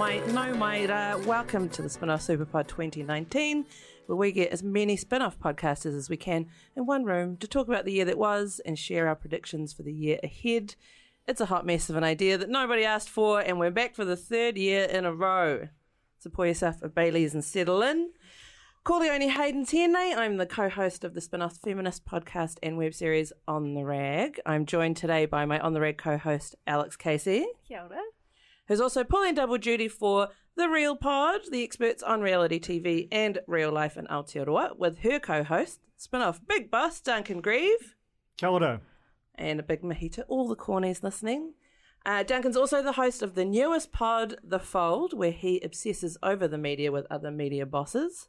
mai, no maira. Uh, welcome to the Spin-Off Superpod 2019, where we get as many spin-off podcasters as we can in one room to talk about the year that was and share our predictions for the year ahead. It's a hot mess of an idea that nobody asked for, and we're back for the third year in a row. So pour yourself a Bailey's and settle in. Corleone Hayden Tierney. I'm the co-host of the Spin-Off Feminist podcast and web series On the Rag. I'm joined today by my On the Rag co-host Alex Casey Kia ora. Who's also pulling double duty for The Real Pod, the experts on reality TV and real life in Aotearoa, with her co-host, spin-off Big Boss Duncan Grieve, Kia ora. and a big mihi to all the cornies listening. Uh, Duncan's also the host of the newest pod, The Fold, where he obsesses over the media with other media bosses.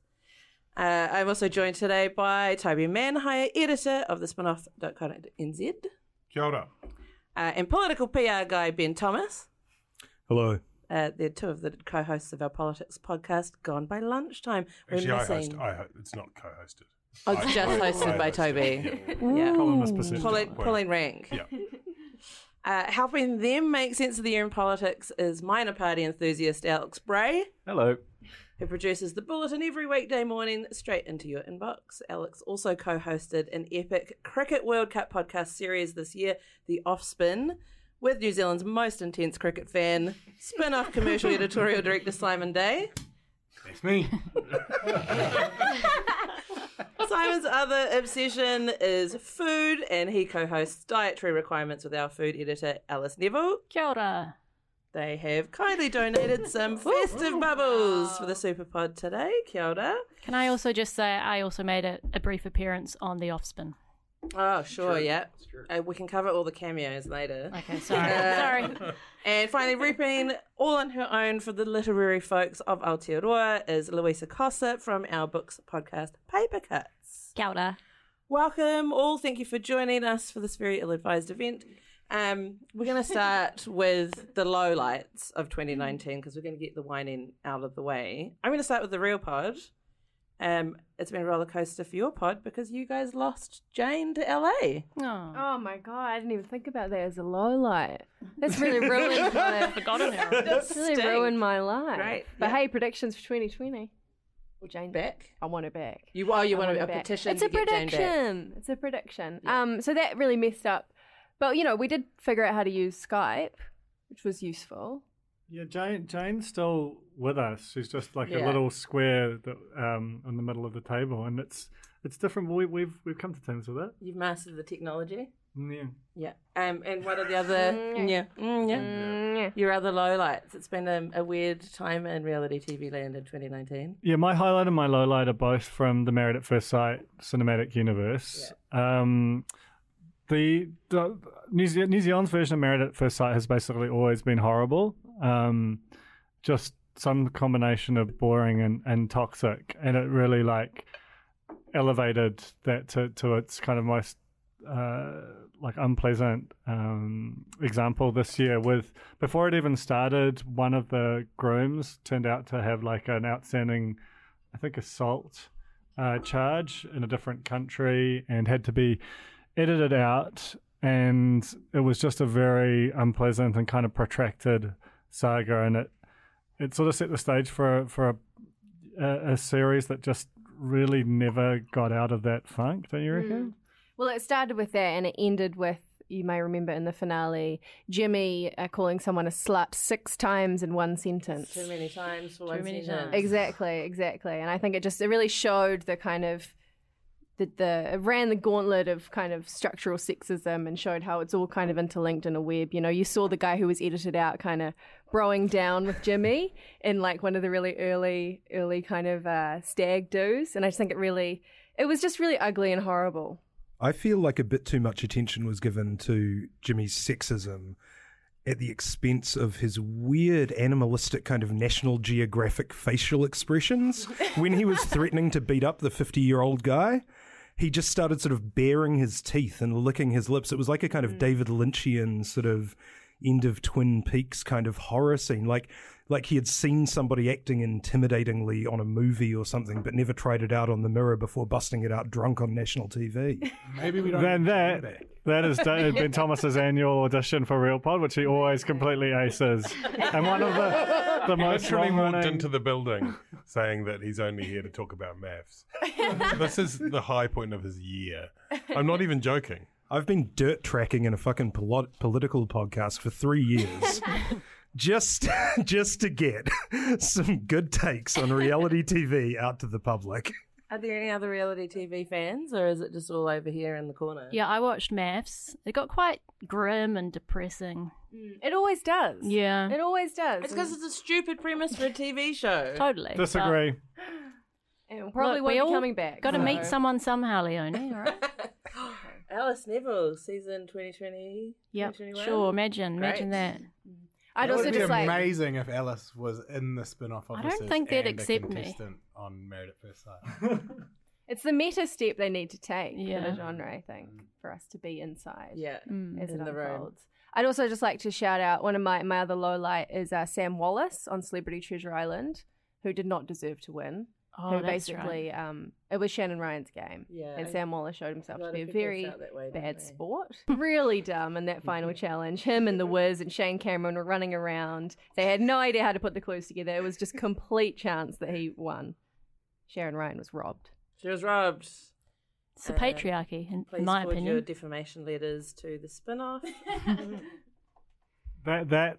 Uh, I'm also joined today by Toby Manhire, editor of the spinoff.co.nz, Kia ora. uh, and political PR guy Ben Thomas. Hello. Uh, they're two of the co-hosts of our politics podcast, Gone by Lunchtime. We're Actually, I missing- host. I ho- it's not co-hosted. Oh, it's I- just I- hosted I by host it, Toby. Yeah. Yeah. Columnist position. Pulling, pulling rank. Yeah. Uh, helping them make sense of the year in politics is minor party enthusiast Alex Bray, Hello. who produces the bulletin every weekday morning straight into your inbox. Alex also co-hosted an epic Cricket World Cup podcast series this year, The Offspin, with New Zealand's most intense cricket fan, spin-off commercial editorial director Simon Day. It's me. Simon's other obsession is food, and he co hosts Dietary Requirements with our food editor, Alice Neville. Kia ora. They have kindly donated some festive bubbles for the Superpod today. Kia ora. Can I also just say I also made a, a brief appearance on the Offspin? Oh, sure, yeah. Uh, we can cover all the cameos later. Okay, sorry. Uh, sorry. And finally, reaping all on her own for the literary folks of Aotearoa is Louisa Kasza from our books podcast, Paper Cuts. Kia ora. Welcome all. Thank you for joining us for this very ill-advised event. Um, we're going to start with the lowlights of 2019 because we're going to get the whining out of the way. I'm going to start with the real pod. Um, it's been a roller coaster for your pod because you guys lost Jane to LA. Oh, Oh my god, I didn't even think about that as a low light. That's really ruined my forgotten her. That's really ruined my life. Great, But yeah. hey, predictions for 2020. Well, Jane Back. I want her back. You oh, you I want her a, a petition? It's to a get Jane back. prediction. It's a prediction. Um, so that really messed up. But you know, we did figure out how to use Skype, which was useful. Yeah, Jane. Jane's still with us. She's just like Yeah. a little square that, um, in the middle of the table, and it's it's different. But we, we've we've come to terms with it. You've mastered the technology. Yeah. Yeah. Um, and what are the other? Mm, yeah. Mm, yeah. Mm, yeah. Your other lowlights. It's been a, a weird time in reality TV land in 2019. Yeah, my highlight and my lowlight are both from the Married at First Sight cinematic universe. Um, the, the New, Ze- New Zealand's version of Married at First Sight has basically always been horrible. Um, just some combination of boring and, and toxic, and it really like elevated that to, to its kind of most uh, like unpleasant um, example this year with before it even started one of the grooms turned out to have like an outstanding i think assault uh, charge in a different country and had to be edited out. And it was just a very unpleasant and kind of protracted saga, and it it sort of set the stage for for a, a, a series that just really never got out of that funk. Don't you reckon? Well, it started with that and it ended with, you may remember in the finale, Jimmy uh, calling someone a slut six times in one sentence. Too many times for Too one many sentence. times. Exactly, exactly. And I think it just, it really showed the kind of, the, the, ran the gauntlet of kind of structural sexism and showed how it's all kind of interlinked in a web. You know, you saw the guy who was edited out kind of broing down with Jimmy in like one of the really early, early kind of uh, stag do's. And I just think it really, it was just really ugly and horrible. I feel like a bit too much attention was given to Jimmy's sexism at the expense of his weird animalistic kind of National Geographic facial expressions. when he was threatening to beat up the 50 year old guy, he just started sort of baring his teeth and licking his lips. It was like a kind of hmm. David Lynchian sort of end of Twin Peaks kind of horror scene. Like, like he had seen somebody acting intimidatingly on a movie or something, but never tried it out on the mirror before busting it out drunk on national TV. Maybe we don't. Then do that that is Da- Ben Thomas's annual audition for Real Pod, which he always completely aces, and one of the the most Literally walked into the building saying that he's only here to talk about MAFS. this is the high point of his year. I'm not even joking. I've been dirt tracking in a fucking polo- political podcast for three years. Just just to get some good takes on reality TV out to the public. Are there any other reality TV fans, or is it just all over here in the corner? Yeah, I watched MAFS. It got quite grim and depressing. Mm, it always does. Yeah. It always does. It's because it's a stupid premise for a TV show. Totally. Disagree. And probably Look, won't we be all coming back. Got to so- meet someone somehow, Leonie. All right. Alice Neville, season 2020. Yep. 2021? Sure. Imagine. Imagine that. I'd it also would be just like amazing if Alice was in the spin-off of I don't This think they'd and a accept me. contestant on Married at First Sight. it's the meta step they need to take for Yeah. the genre, I think, for us to be inside. Yeah. Mm. as in it the room. unfolds. I'd also just like to shout out one of my my other low light is uh, Sam Wallace on Celebrity Treasure Island, who did not deserve to win. Oh, who that's basically right. um, it was Shannon Ryan's game, Yeah. and Sam Wallace showed himself to be a very way, bad sport. really dumb in that final challenge. Him and the Wiz and Shane Cameron were running around. They had no idea how to put the clues together. It was just complete chance that he won. Shannon Ryan was robbed. She was robbed. It's the Uh, patriarchy, in, Please in my forward opinion. your defamation letters to the spin-off. That that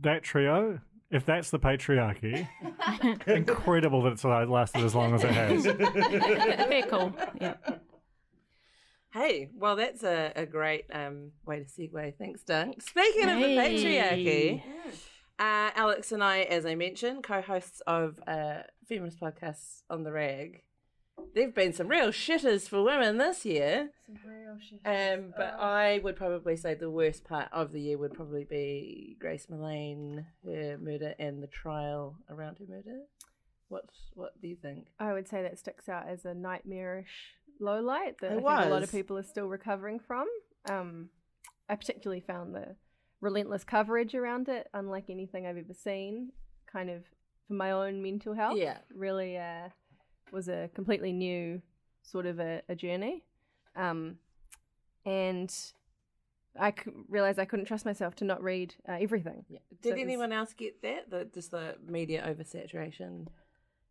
that trio. If that's the patriarchy, incredible that it's lasted as long as it has. Very cool. Yeah. Hey, well, that's a, a great um, way to segue. Thanks, Dunk. Speaking of the patriarchy, uh, Alex and I, as I mentioned, co hosts of uh, feminist podcasts on the rag. There have been some real shitters for women this year. Some real shitters. Um, but I would probably say the worst part of the year would probably be Grace Millane, her murder, and the trial around her murder. What What do you think? I would say that sticks out as a nightmarish low light that I think a lot of people are still recovering from. Um, I particularly found the relentless coverage around it unlike anything I've ever seen. Kind of for my own mental health. Yeah. really uh, was a completely new sort of a, a journey, um, and I c- realized I couldn't trust myself to not read uh, everything. Yeah. So Did was- anyone else get that? The, just the media oversaturation?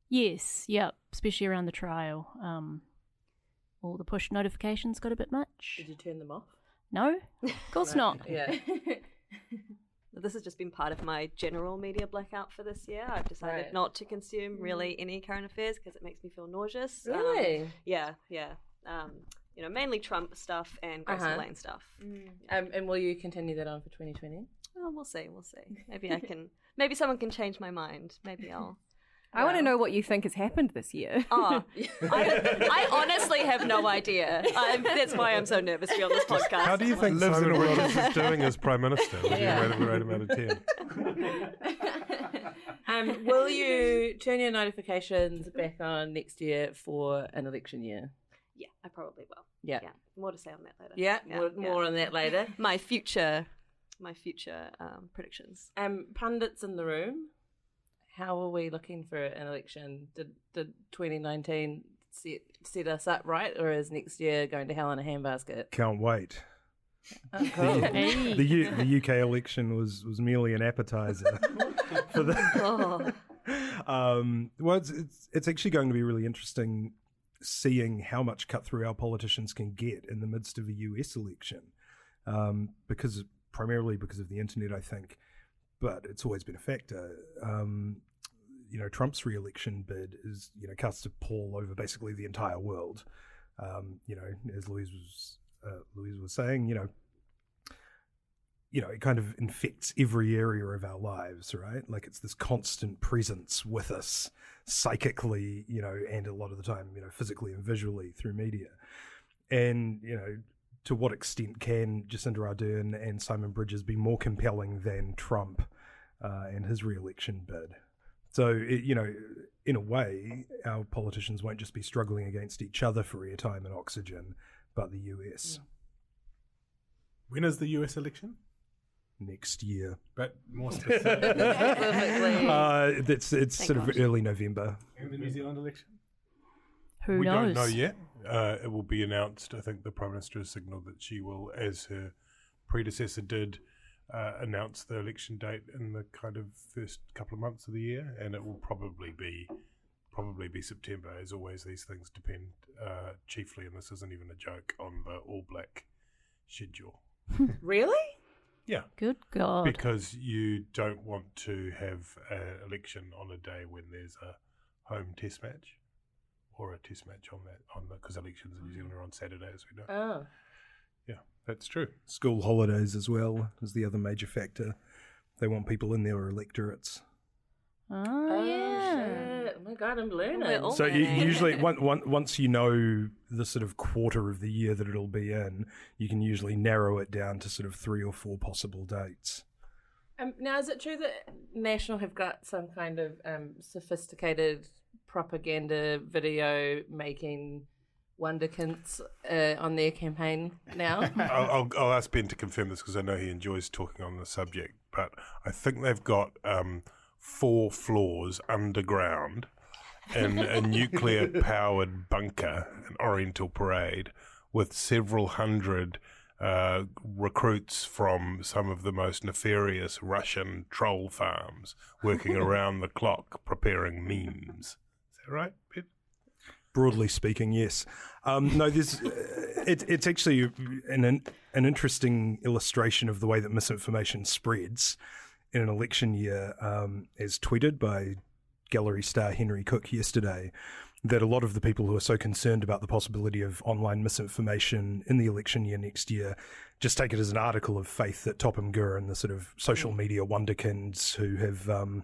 Yes. Yep. Especially around the trial. Um, all the push notifications got a bit much. Did you turn them off? No, of course not. Yeah. This has just been part of my general media blackout for this year. I've decided Right. Mm. not to consume really any current affairs because it makes me feel nauseous. Um, Really? yeah, yeah. Um, you know, mainly Trump stuff and Grace Uh-huh. Lane stuff. Um, and will you continue that on for 2020? Oh, we'll see, we'll see. Maybe I can. Maybe someone can change my mind. Maybe I'll. I want to know what you think has happened this year. Oh, I, I honestly have no idea. I'm, that's why I'm so nervous to be on this podcast. How do you think Lives in Simon a world is doing as Prime Minister? Would Yeah. you rate rate him out of 10? Um, will you turn your notifications back on next year for an election year? Yeah, I probably will. Yeah. Yeah, more to say on that later. Yeah, more, more on that later. My future, my future um, predictions. Um, pundits in the room, how are we looking for an election? Did did 2019 set, set us up right, or is next year going to hell in a handbasket? Can't wait. Oh, cool. Hey. The, U, the UK election was, was merely an appetizer for the. Oh. Um, well, it's, it's it's actually going to be really interesting seeing how much cut through our politicians can get in the midst of a US election, um, because primarily because of the internet, I think, but it's always been a factor. Um, you know, Trump's re-election bid is you know casts a pall over basically the entire world. Um, you know, as Louise was uh, Louise was saying, you know, you know, it kind of infects every area of our lives, right? Like it's this constant presence with us psychically, you know, and a lot of the time, you know, physically and visually through media. And, you know, to what extent can Jacinda Ardern and Simon Bridges be more compelling than Trump uh, and his re-election bid? So, it, you know, in a way, our politicians won't just be struggling against each other for airtime and oxygen, but the US When is the US election? next year. But more specific. Specifically. Uh, it's it's Thank sort of early November. and the New Zealand election? Who we knows? don't know yet. Uh, it will be announced. I think the Prime Minister has signalled that she will, as her predecessor did, uh, announce the election date in the kind of first couple of months of the year, and it will probably be probably be September. As always, these things depend uh, chiefly, and this isn't even a joke, on the All Black schedule. Really? Yeah, Good God. because you don't want to have an election on a day when there's a home test match or a test match on that on the because elections in New Zealand are on Saturday, as we know. Oh. Yeah, that's true. School holidays as well is the other major factor. They want people in their electorates. oh, Oh, yeah. shit. Oh my god, I'm learning. We're all So you, usually, one, one, once you know the sort of quarter of the year that it'll be in, you can usually narrow it down to sort of three or four possible dates. Um, now, is it true that National have got some kind of um, sophisticated propaganda video making wonderkinds uh, on their campaign now? I'll, I'll, I'll ask Ben to confirm this because I know he enjoys talking on the subject. But I think they've got um, four floors underground in a nuclear powered bunker in Oriental Parade with several hundred uh, recruits from some of the most nefarious Russian troll farms working around the clock preparing memes. That right, Ben? Broadly speaking, yes. Um, no, there's. Uh, it, it's actually an an interesting illustration of the way that misinformation spreads in an election year, um, as tweeted by gallery star Henry Cooke yesterday. That a lot of the people who are so concerned about the possibility of online misinformation in the election year next year just take it as an article of faith that Topham Guerin and the sort of social media wonderkins who have um,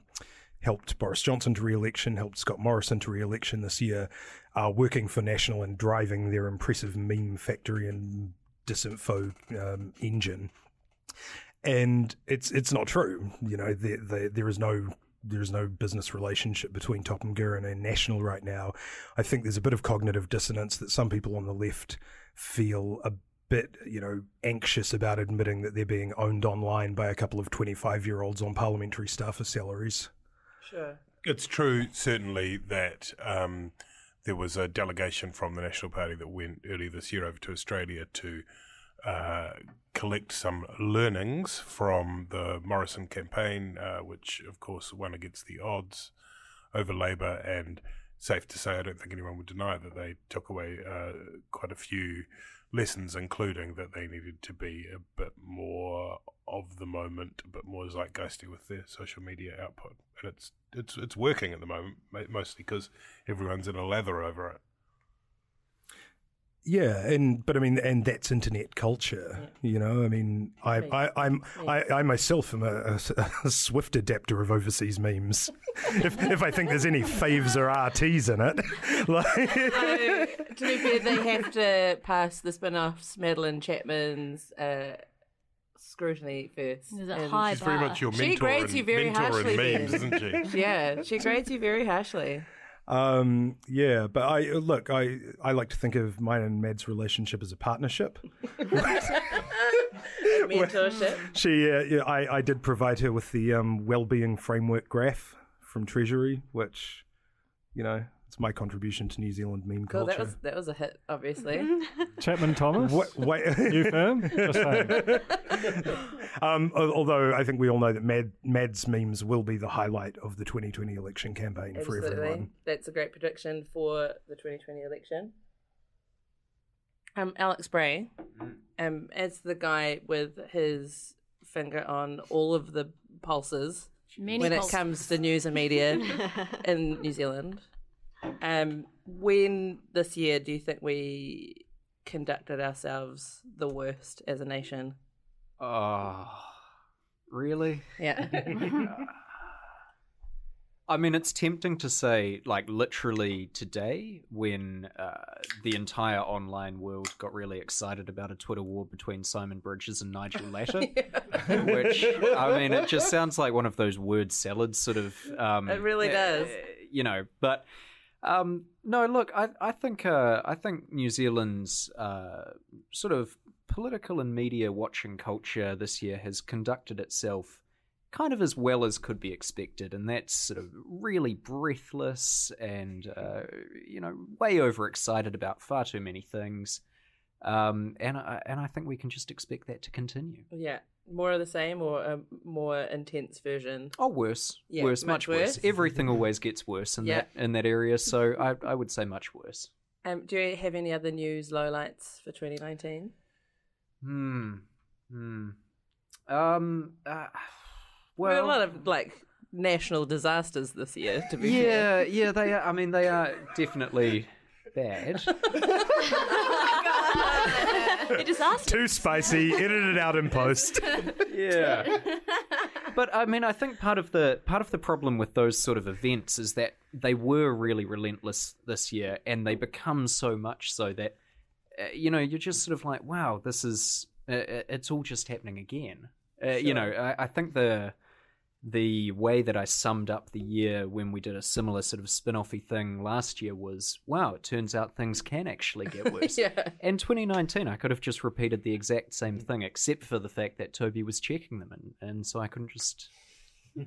helped Boris Johnson to re-election, helped Scott Morrison to re-election this year, are working for National and driving their impressive meme factory and disinfo um, engine. And it's it's not true. You know, there there, is no there is no business relationship between Topham Guerin and National right now. I think there's a bit of cognitive dissonance that some people on the left feel a bit, you know, anxious about admitting that they're being owned online by a couple of 25 year olds on parliamentary staffer salaries. Sure. It's true, certainly, that um, there was a delegation from the National Party that went earlier this year over to Australia to uh, collect some learnings from the Morrison campaign, uh, which, of course, won against the odds over Labor. And safe to say, I don't think anyone would deny that they took away uh, quite a few lessons, including that they needed to be a bit more of the moment, a bit more zeitgeisty with their social media output. And it's it's it's working at the moment, mostly because everyone's in a lather over it. Yeah, and but I mean, and that's internet culture. You know, I mean, I, I I'm I, I myself am a, a, a swift adapter of overseas memes. if if I think there's any faves or RTs in it, like, So, to be fair, they have to pass the spin-offs, Madeline Chapman's uh, scrutiny first. There's high She's very bar. much your She mentor grades and you very harshly, memes, isn't she? Yeah, she grades you very harshly. Um, yeah. But I look, I I like to think of mine and Mad's relationship as a partnership. Mentorship. She, uh, yeah, I, I did provide her with the um, well-being framework graph from Treasury, which, you know, it's It's my contribution to New Zealand meme Cool. culture. That was that was a hit, obviously. Chapman Thomas. Wait, wait. You firm? Just saying. um, al- although I think we all know that Mad, Mad's memes will be the highlight of the 2020 election campaign for Absolutely. everyone. That's a great prediction for the 2020 election. Um, Alex Bray, um, as the guy with his finger on all of the pulses Many when pulses. it comes to news and media in New Zealand. Um, when this year do you think we conducted ourselves the worst as a nation? Oh, really? Yeah. I mean, it's tempting to say, like, literally today, when uh, the entire online world got really excited about a Twitter war between Simon Bridges and Nigel Latta, which, I mean, it just sounds like one of those word salads sort of. Um, It really does. uh, you know, but. Um, no, look, I, I think uh, I think New Zealand's uh, sort of political and media watching culture this year has conducted itself kind of as well as could be expected, and that's sort of really breathless and uh, you know way overexcited about far too many things. Um, and I, and I think we can just expect that to continue. yeah. More of the same or a more intense version? Oh, worse, Yeah, worse, much much, worse. worse. Everything always gets worse in Yeah. that in that area. So I I would say much worse. Um, do you have any other news lowlights for 2019? Hmm. Hmm. Um. Uh, Well, well, a lot of like national disasters this year. To be yeah, yeah. They are. I mean, they are definitely bad. A disaster. Too spicy. Edit it out in post. yeah. But I mean, I think part of the part of the problem with those sort of events is that they were really relentless this year, and they become so much so that uh, you know you're just sort of like, wow, this is uh, uh, it's all just happening again. Uh, You know, I, I think the the way that I summed up the year when we did a similar sort of spin-offy thing last year was, wow, it turns out things can actually get worse. yeah. In 2019, I could have just repeated the exact same thing, except for the fact that Toby was checking them, and, and so I couldn't just.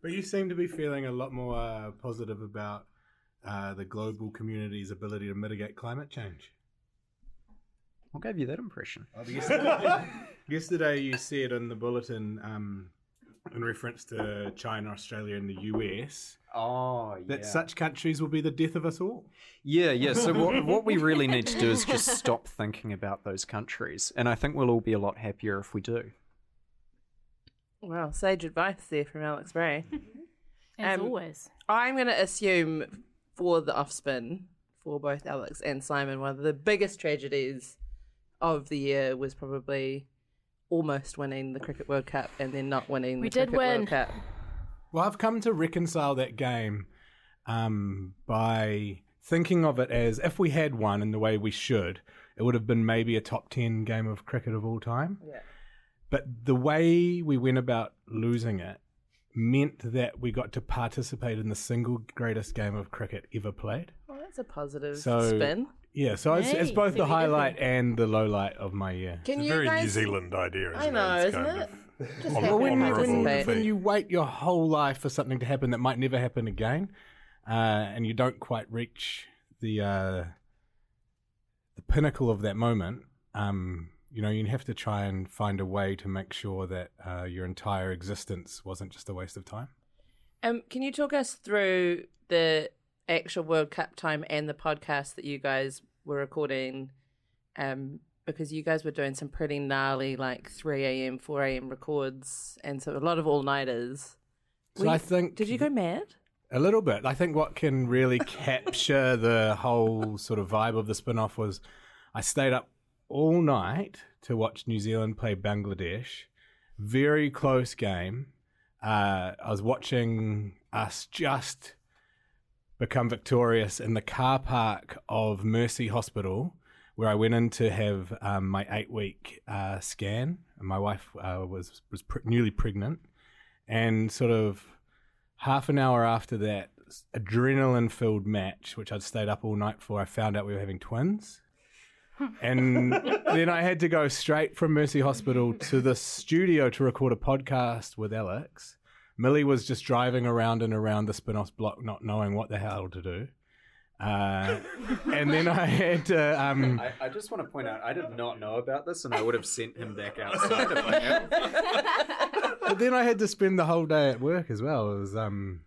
But you seem to be feeling a lot more uh, positive about uh, the global community's ability to mitigate climate change. What gave you that impression? Yesterday, yesterday you said in the bulletin, um, in reference to China, Australia, and the US, Oh, that such countries will be the death of us all. Yeah, yeah. So what what we really need to do is just stop thinking about those countries, and I think we'll all be a lot happier if we do. Well, sage advice there from Alex Bray. As Um, always. I'm going to assume for the offspin for both Alex and Simon, one of the biggest tragedies of the year was probably almost winning the Cricket World Cup and then not winning We the did Cricket win. World Cup. Well, I've come to reconcile that game um, by thinking of it as if we had one in the way we should, it would have been maybe a top 10 game of cricket of all time. Yeah. But the way we went about losing it meant that we got to participate in the single greatest game of cricket ever played. Well, that's a positive So, spin. Yeah, so it's, it's Hey, both the very highlight and the low light of my year. Can It's you a very guys... New Zealand idea, isn't I know, it? It's isn't kind it? of Just on- have Well, when, you, honourable when, defeat. when you wait your whole life for something to happen that might never happen again, uh, and you don't quite reach the uh, the pinnacle of that moment, um, you know, you have to try and find a way to make sure that uh, your entire existence wasn't just a waste of time. Um, can you talk us through the actual World Cup time and the podcast that you guys were recording? Um, because you guys were doing some pretty gnarly, like three a.m., four a.m. records, and so a lot of all nighters. So I think Did you go mad? A little bit. I think what can really capture the whole sort of vibe of the spin off was I stayed up all night to watch New Zealand play Bangladesh. Very close game. Uh, I was watching us just become victorious in the car park of Mercy Hospital, where I went in to have um, my eight week uh, scan. And my wife uh, was was pre- newly pregnant, and sort of half an hour after that adrenaline filled match, which I'd stayed up all night for, I found out we were having twins. And then I had to go straight from Mercy Hospital to the studio to record a podcast with Alex Millie was just driving around and around the spin-off block, not knowing what the hell to do. Uh, and then I had to. Um, I, I just want to point out, I did not know about this, and I would have sent him back outside if I had. but then I had to spend the whole day at work as well. It was, um,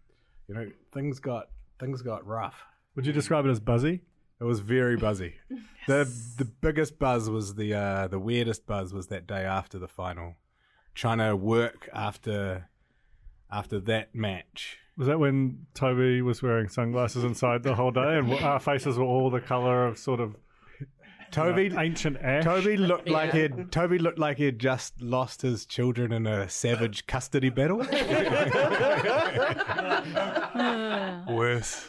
you know, things got things got rough. Would you describe it as buzzy? It was very buzzy. the The biggest buzz was the uh, the weirdest buzz was that day after the final, trying to work after after that match. Was that when Toby was wearing sunglasses inside the whole day, and our faces were all the color of sort of Toby you know, ancient ash? Toby looked like he would Toby looked like he had just lost his children in a savage custody battle. Worse.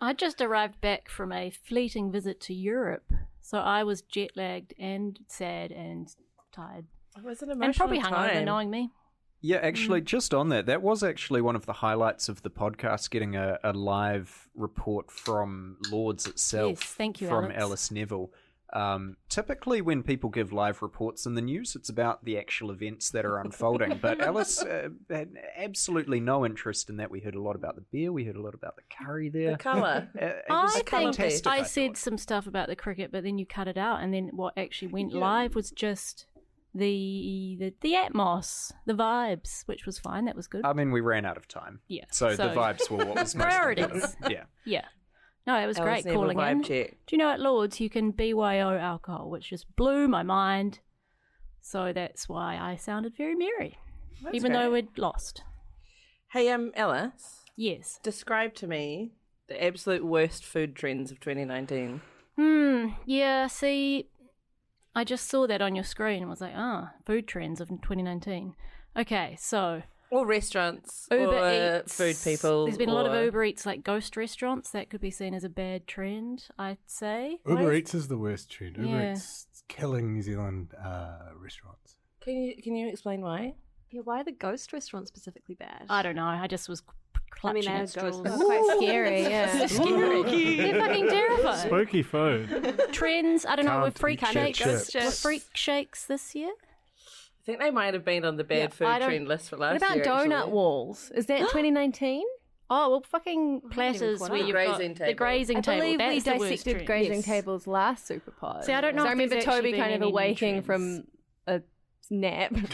I just arrived back from a fleeting visit to Europe, so I was jet lagged and sad and tired, It was an and probably hungover, time. knowing me. Yeah, actually, just on that, that was actually one of the highlights of the podcast, getting a, a live report from Lords itself. Yes, thank you, From Alex. Alice Neville. Um, typically, when people give live reports in the news, it's about the actual events that are unfolding. but Alice uh, had absolutely no interest in that. We heard a lot about the beer, we heard a lot about the curry there. The colour. Uh, I think I I said some stuff about the cricket, but then you cut it out, and then what actually went live was just the the the atmos, the vibes, which was fine. That was good. I mean, we ran out of time. Yeah, So, so- the vibes were what was most Priorities. important. Yeah. yeah, no, it was Alice great Neville calling vibe in. check. Do you know at Lords you can BYO alcohol, which just blew my mind. So that's why I sounded very merry, That's even though we'd lost. Hey, um, Alice, Yes. describe to me the absolute worst food trends of 2019. Hmm. Yeah. See, I just saw that on your screen and was like, ah, food trends of 2019. Okay, so Or restaurants, Uber or Eats. food people. There's been a lot of Uber Eats, like ghost restaurants. That could be seen as a bad trend, I'd say. Uber Eats is the worst trend. Uber Yeah. Eats is killing New Zealand uh, restaurants. Can you can you explain why? Yeah, why are the ghost restaurants specifically bad? I don't know. I just was I mean, clutching they are at straws. quite scary. Yeah, Scary. They're fucking terrifying. Spooky food. Trends. I don't know. With Can't freak eat shakes. chips. Were freak shakes this year? I think they might have been on the bad Yeah, food I don't- trend list for last year. What about year. donut actually. walls? Is that 2019? Oh well, fucking platters caught where up. you've Grazing got the table. grazing I table. believe we That's the worst dissected trend. grazing Yes. tables last super pod. See, I don't know So I remember there's Toby actually kind of been any awaking trends. from a nap and,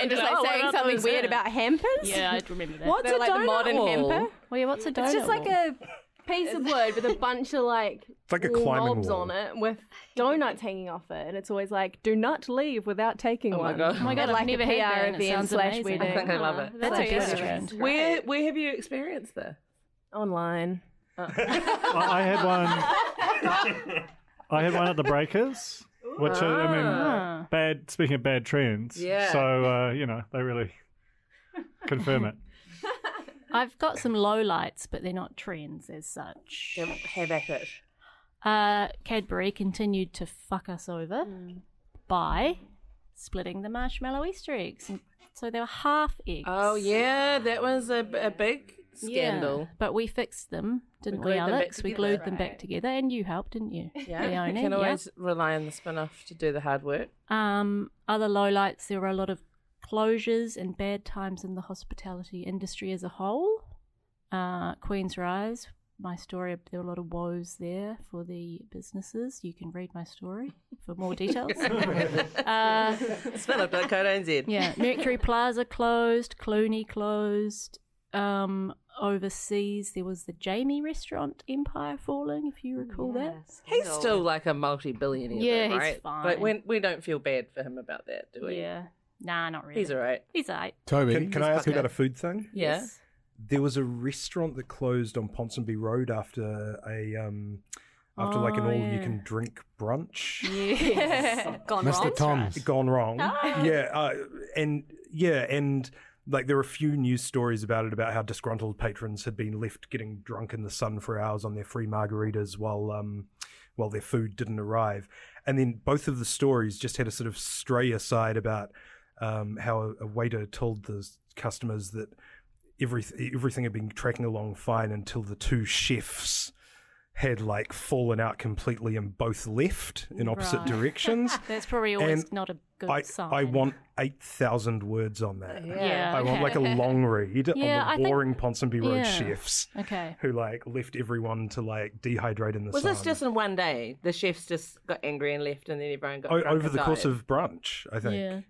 And just like "Oh, saying something weird there?" about hampers. Yeah, I remember that. What's They're a like the donut modern wall? hamper. Well, yeah, what's a donut? It's just like wall? a piece of wood with a bunch of like like a climbing knobs wall. on it with donuts hanging off it, and it's always like, "Do not leave without taking Oh my one." God. Oh my god, At, I've like never a had PR that. and it event sounds slash amazing. wedding. I think I love it. That's So a good. best trend. Where where have you experienced this? Online. Uh. I I had one. I had one at the Breakers, which uh, I mean, Ah. bad. Speaking of bad trends, Yeah. So uh, you know they really confirm it. I've got some low lights, but they're not trends as such. Have, have at it. Uh, Cadbury continued to fuck us over by splitting the marshmallow Easter eggs. And so they were half eggs. Oh yeah, that was a, a big scandal. Yeah, but we fixed them, didn't we, glued them back Alex? We together. glued them back together, and you helped, didn't you? Yeah, Leonie? you can Yeah. always rely on the spin-off to do the hard work. Um, other lowlights, there were a lot of closures and bad times in the hospitality industry as a whole. Uh, Queen's Rise, my story, there were a lot of woes there for the businesses. You can read my story for more details. uh, Spin-off.co.nz. yeah, Mercury Plaza closed, Clooney closed. Um, overseas, there was the Jamie restaurant empire falling, if you recall that. He's still like a multi-billionaire. Yeah, though, he's fine. But we we don't feel bad for him about that, do we? Yeah. Nah, not really. He's all right. He's alright. Toby, Can, can I ask you about a food thing? Yeah. There was a restaurant that closed on Ponsonby Road after a um, after like an Oh, all-you-can drink brunch. Yeah. Gone Mr. wrong. Tom's. gone wrong. Ah. Yeah, uh, and yeah, and like there were a few news stories about it about how disgruntled patrons had been left getting drunk in the sun for hours on their free margaritas while um while their food didn't arrive. And then both of the stories just had a sort of stray aside about um, how a, a waiter told the customers that every, everything had been tracking along fine until the two chefs had like fallen out completely and both left in opposite Right. directions. That's probably always And not a good I, sign. I want 8,000 words on that. Yeah, I want like a long read Yeah, I on the think- boring Ponsonby Road yeah. chefs Okay. who like left everyone to like dehydrate in the sun. Was sun. this just in one day? The chefs just got angry and left, and then everyone got O- drunk over and the course of brunch, I think. Yeah.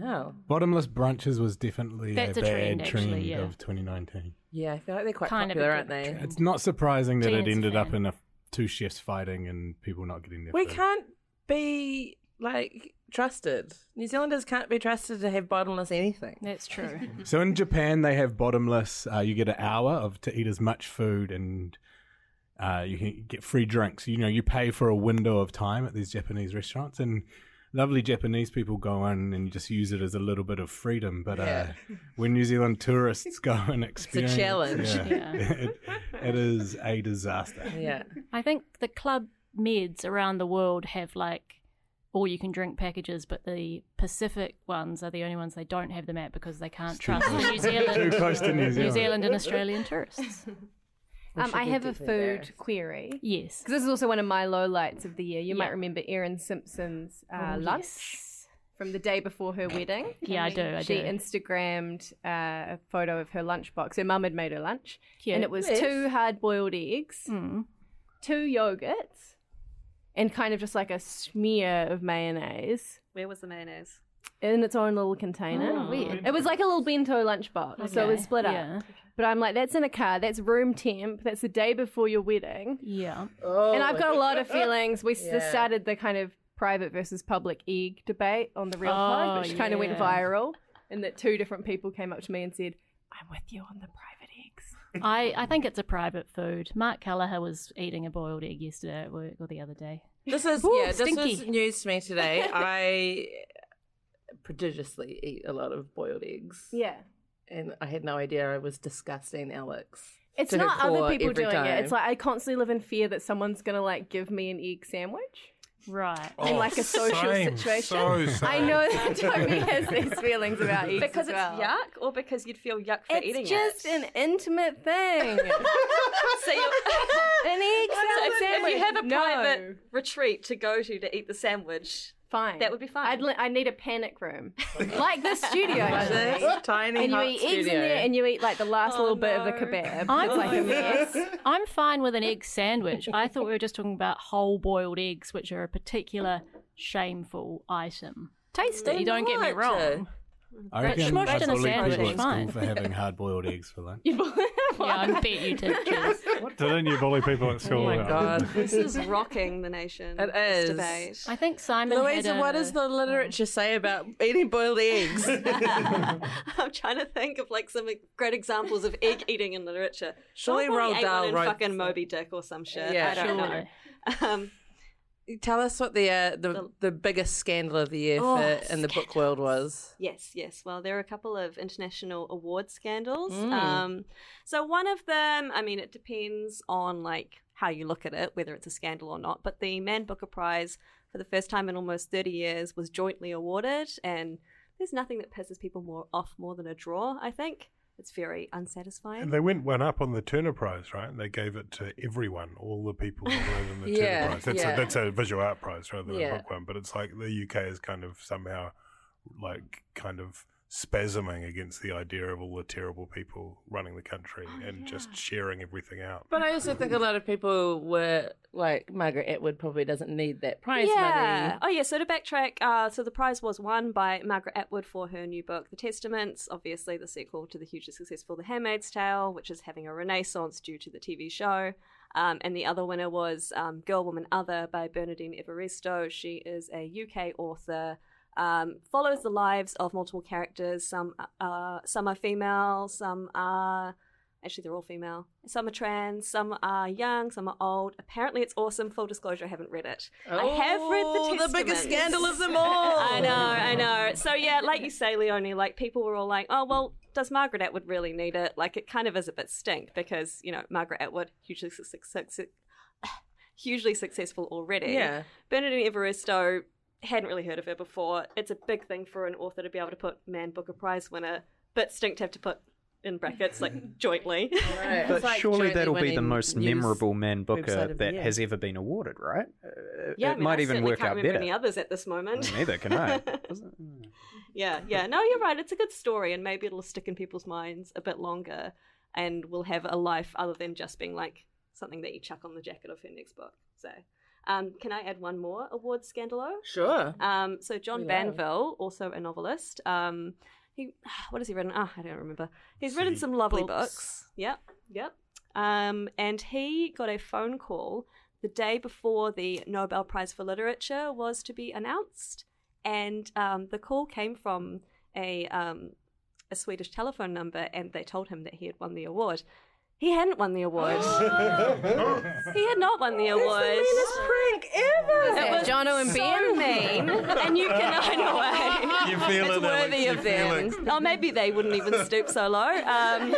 Wow. Bottomless brunches was definitely That's a a bad trend, trend, actually, yeah. of 2019. Yeah, I feel like they're quite Kind of a popular, good aren't they? trend. It's not surprising that Janet's it a ended up in a two chefs fighting and people not getting their We food. can't be like trusted. New Zealanders can't be trusted to have bottomless anything. That's true. So in Japan, they have bottomless. Uh, you get an hour of to eat as much food, and uh, you can get free drinks. You know, you pay for a window of time at these Japanese restaurants, and lovely Japanese people go in and just use it as a little bit of freedom. But uh, Yeah. when New Zealand tourists go and experience, challenge. yeah, Yeah. it, it is a disaster. Yeah. I think the club meds around the world have like all you can drink packages, but the Pacific ones are the only ones they don't have them at because they can't too trust New Zealand, too close to New Zealand. New Zealand and Australian tourists. Um, I have a food query. Yes. Because this is also one of my lowlights of the year. You might remember Erin Simpson's uh, Oh, lunch yes. from the day before her wedding. Yeah, I do. I she do. Instagrammed uh, a photo of her lunchbox. Her mum had made her lunch, Cute. and it was Yes. two hard-boiled eggs, Mm. two yogurts, and kind of just like a smear of mayonnaise Where was the mayonnaise? In its own little container. Oh, weird. It was like a little bento lunchbox, so it was split up. yeah. But I'm like, that's in a car. That's room temp. That's the day before your wedding. Yeah. Oh, And I've got a lot of feelings. We s Yeah. started the kind of private versus public egg debate on the Real Oh, Pod, which kind of went viral. And that two different people came up to me and said, I'm with you on the private eggs. I, I think it's a private food. Mark Callagher was eating a boiled egg yesterday at work or the other day. This is Ooh, yeah. This was news to me today. I prodigiously eat a lot of boiled eggs. Yeah. and I had no idea I was disgusting Alex. It's not other people every doing it. It's like I constantly live in fear that someone's going to like give me an egg sandwich Right. in oh, like a social Oh, same, situation. so same. I know that Toby has these feelings about eggs Because as it's well. yuck, or because you'd feel yuck for eating it? It's just an intimate thing. so you an egg so if, sandwich. if you have a No. private retreat to go to to eat the sandwich, Fine. That would be fine. I'd li- I need a panic room, like this studio, Like actually. this tiny and you hot eat eggs in studio. there, and you eat like the last Oh, little bit of the kebab. I'm It's like a mess. I'm fine with an egg sandwich. I thought we were just talking about whole boiled eggs, which are a particular shameful item. Tasty, don't get me what? wrong. I But reckon smushed I in a bullied sandwich people is at fine. school for having hard boiled eggs for lunch. you yeah, I bet you did. Jess. Didn't you bully people at school? Oh my about god. this is rocking the nation. It this is. debate. I think Simon. Louisa, had a, what does the literature say about eating boiled eggs? I'm trying to think of like some great examples of egg eating in literature. Surely Someone Roald ate Dahl one in wrote fucking Moby Dick or some shit. Yeah, I don't surely. know. Um, Tell us what the, uh, the the biggest scandal of the year Oh, for, in the book world was. Yes, yes. Well, there are a couple of international award scandals. Mm. Um, so one of them, I mean, it depends on like how you look at it, whether it's a scandal or not. But the Man Booker Prize, for the first time in almost thirty years, was jointly awarded, and there's nothing that pisses people more off more than a draw. I think it's very unsatisfying. And they went one up on the Turner Prize, right? They gave it to everyone, all the people that were in the Yeah, Turner Prize. That's, yeah. a, that's a visual art prize rather than Yeah. a book one. But it's like the UK is kind of somehow like kind of spasming against the idea of all the terrible people running the country Oh, and just sharing everything out. But I also think a lot of people were like Margaret Atwood probably doesn't need that prize yeah. money. Oh, yeah. So to backtrack, uh, so the prize was won by Margaret Atwood for her new book, The Testaments. Obviously, the sequel to the hugely successful The Handmaid's Tale, which is having a renaissance due to the TV show. Um, and the other winner was um, Girl, Woman, Other by Bernardine Evaristo. She is a UK author. Um, follows the lives of multiple characters. Some uh, some are female, some are Actually, they're all female. Some are trans, some are young, some are old. Apparently, it's awesome. Full disclosure, I haven't read it. I have read Oh, the the biggest scandal of them all. I know, I know. So yeah, like you say, Leonie, like people were all like, "Oh well, does Margaret Atwood really need it?" Like it kind of is a bit stink because you know Margaret Atwood hugely suc- suc- suc- hugely successful already. Yeah. Bernardine Evaristo hadn't really heard of her before. It's a big thing for an author to be able to put Man Booker Prize winner, but stink to have to put in brackets like jointly. Right. But like surely jointly that'll be the most memorable man booker that has ever been awarded, right? Uh, Yeah, I it mean, might I even certainly work can't out remember better. any others at this moment. Neither can I. yeah, yeah. No, you're right. It's a good story, and maybe it'll stick in people's minds a bit longer, and will have a life other than just being like something that you chuck on the jacket of her next book. So, um, can I add one more award scandalo? Sure. Um, so John We love. Banville, also a novelist. Um, he what has he written? Ah, I don't remember. He's written some lovely Books. books. Yep, yep. Um, and he got a phone call the day before the Nobel Prize for Literature was to be announced, and um, the call came from a um, a Swedish telephone number, and they told him that he had won the award. He hadn't won the award. he had not won the award. It's the meanest prank ever. It was Jono and so Ben? mean, and you can, in a way, You feel it's it, worthy Alex, of you them. it. Or maybe they wouldn't even stoop so low. Um,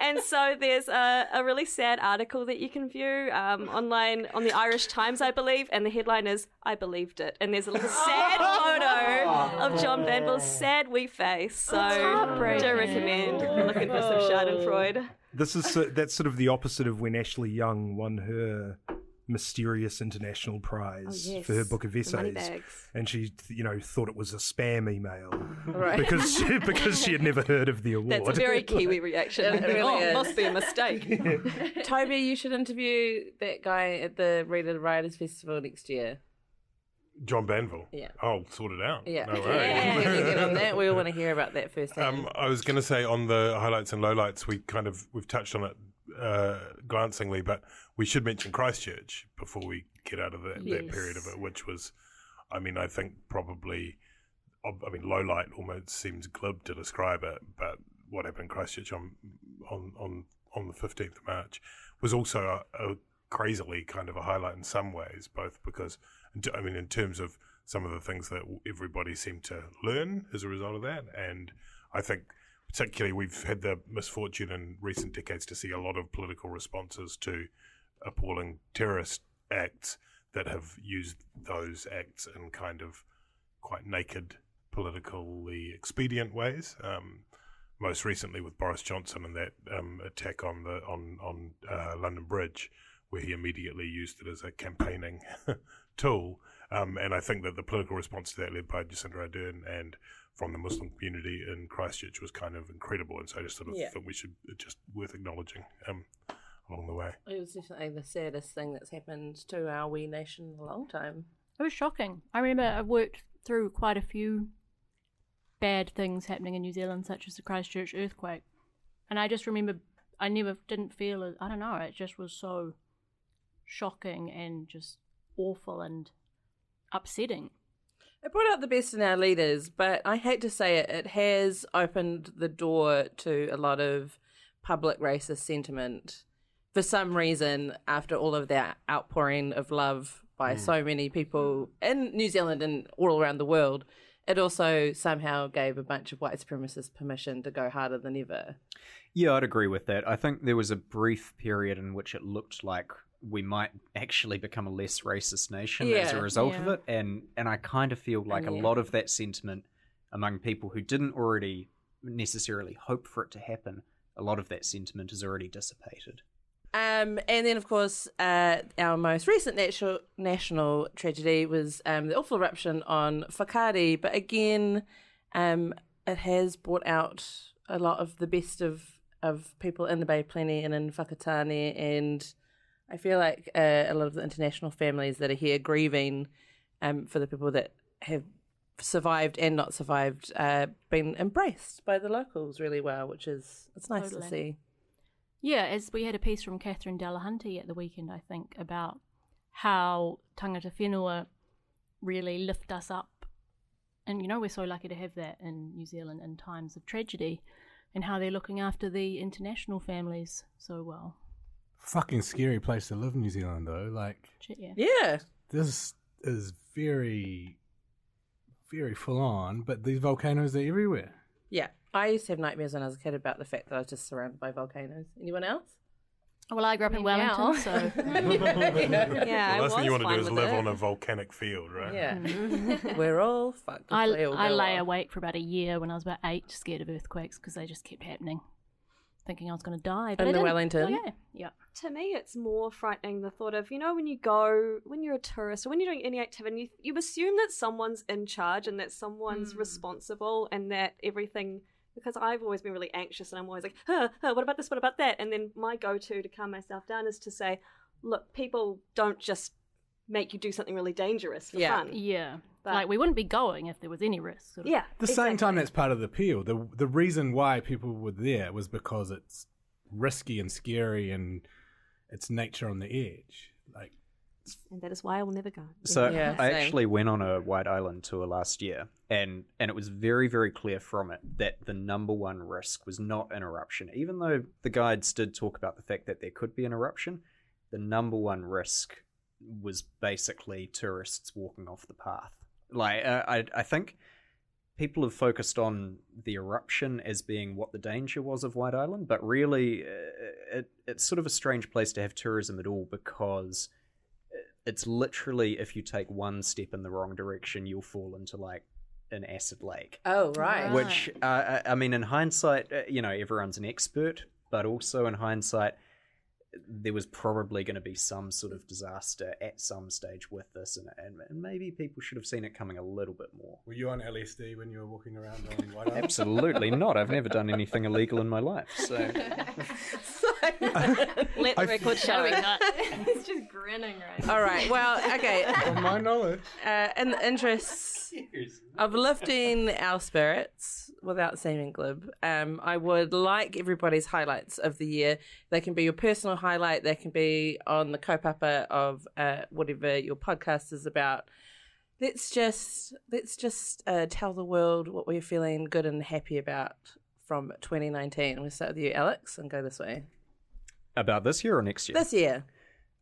and so there's a, a really sad article that you can view um, online on the Irish Times, I believe, and the headline is "I believed it," and there's a little sad photo of John Banville's sad wee face. So I do recommend if you're looking for some Schadenfreude. This is so, that's sort of the opposite of when Ashleigh Young won her mysterious international prize Oh, yes, for her book of the essays, Moneybags. and she, you know, thought it was a spam email Right. because she, because she had never heard of the award. That's a very Kiwi reaction. It really oh, is. must be a mistake. Toby, you should interview that guy at the Reader Writers Festival next year. John Banville. Yeah. I'll sort it out. Yeah. No yeah. worries. you get on that. We all want to hear about that first. Um, I was going to say on the highlights and lowlights, we kind of we've touched on it uh, glancingly, but we should mention Christchurch before we get out of that, that period of it, which was, I mean, I think probably, I mean, low light almost seems glib to describe it, but what happened in Christchurch on on on on the fifteenth of March was also a, a crazily kind of a highlight in some ways, both because I mean, in terms of some of the things that everybody seemed to learn as a result of that, and I think particularly we've had the misfortune in recent decades to see a lot of political responses to appalling terrorist acts that have used those acts in kind of quite naked, politically expedient ways. Um, most recently with Boris Johnson and that um, attack on the on on uh, London Bridge, where he immediately used it as a campaigning tool. Um, and I think that the political response to that, led by Jacinda Ardern and from the Muslim community in Christchurch, was kind of incredible. And so I just sort of Yeah. think we should just worth acknowledging um, along the way. It was definitely the saddest thing that's happened to our wee nation in a long time. It was shocking. I remember I worked through quite a few bad things happening in New Zealand, such as the Christchurch earthquake, and I just remember I never didn't feel it. I don't know. It just was so shocking and just awful and upsetting. It brought out the best in our leaders, but I hate to say it, it has opened the door to a lot of public racist sentiment. For some reason, after all of that outpouring of love by hmm. so many people in New Zealand and all around the world, it also somehow gave a bunch of white supremacists permission to go harder than ever. Yeah, I'd agree with that. I think there was a brief period in which it looked like we might actually become a less racist nation as a Yeah. result of it, and and I kind of feel like And a yeah. lot of that sentiment among people who didn't already necessarily hope for it to happen, a lot of that sentiment is already dissipated. Um, and then, of course, uh, our most recent national national tragedy was um, the awful eruption on Whakaari. But again, um, it has brought out a lot of the best of, of people in the Bay of Plenty and in Whakatane. And I feel like uh, a lot of the international families that are here grieving um, for the people that have survived and not survived uh, been embraced by the locals really well, which is it's nice to see. Yeah, as we had a piece from Catherine Delahunty at the weekend, I think, about how tangata whenua really lift us up. And, you know, we're so lucky to have that in New Zealand in times of tragedy and how they're looking after the international families so well. Fucking scary place to live, in New Zealand, though. Like, yeah. Yeah. this is very, very full on, but these volcanoes are everywhere. Yeah, I used to have nightmares when I was a kid about the fact that I was just surrounded by volcanoes. Anyone else? Well, I grew up in Wellington, so Yeah, the I last thing you want to do is live it. on a volcanic field, right? Yeah, mm-hmm. we're all fucked. I, I lay off. awake for about a year when I was about eight, scared of earthquakes because they just kept happening. Thinking I was going to die. But In I the didn't. Wellington? Oh, yeah, yeah. To me, it's more frightening the thought of, you know, when you go, when you're a tourist or when you're doing any activity, you, you assume that someone's in charge and that someone's hmm. responsible and that everything. Because I've always been really anxious and I'm always like, huh, huh, what about this? What about that? And then my go to to calm myself down is to say, look, people don't just make you do something really dangerous for Yeah. fun. Yeah. But- like, we wouldn't be going if there was any risk. Sort of. Yeah. the same time that's part of the appeal. The the reason why people were there was because it's risky and scary and it's nature on the edge. Like And that is why I will never go. So Yeah, I actually went on a White Island tour last year, and and it was very very clear from it that the number one risk was not an eruption. Even though the guides did talk about the fact that there could be an eruption, the number one risk was basically tourists walking off the path. Like uh, I I think people have focused on the eruption as being what the danger was of White Island, but really uh, it, it's sort of a strange place to have tourism at all because it's literally if you take one step in the wrong direction, you'll fall into like an acid lake. Oh, right. Which, uh, I I mean, in hindsight, uh, you know, everyone's an expert, but also in hindsight, there was probably going to be some sort of disaster at some stage with this, and, and, and maybe people should have seen it coming a little bit more. were you on LSD when you were walking around on White Island? Absolutely not. I've never done anything illegal in my life. So Let the record show it. He's just grinning right now. All right. Well, okay. From my knowledge. Uh, in the interests of lifting our spirits without seeming glib, um, I would like everybody's highlights of the year. They can be your personal highlight. They can be on the kaupapa of uh, whatever your podcast is about. Let's just let's just uh, tell the world what we're feeling good and happy about from 2019. I'm going to start with you, Alex, and go this way. About this year or next year? This year.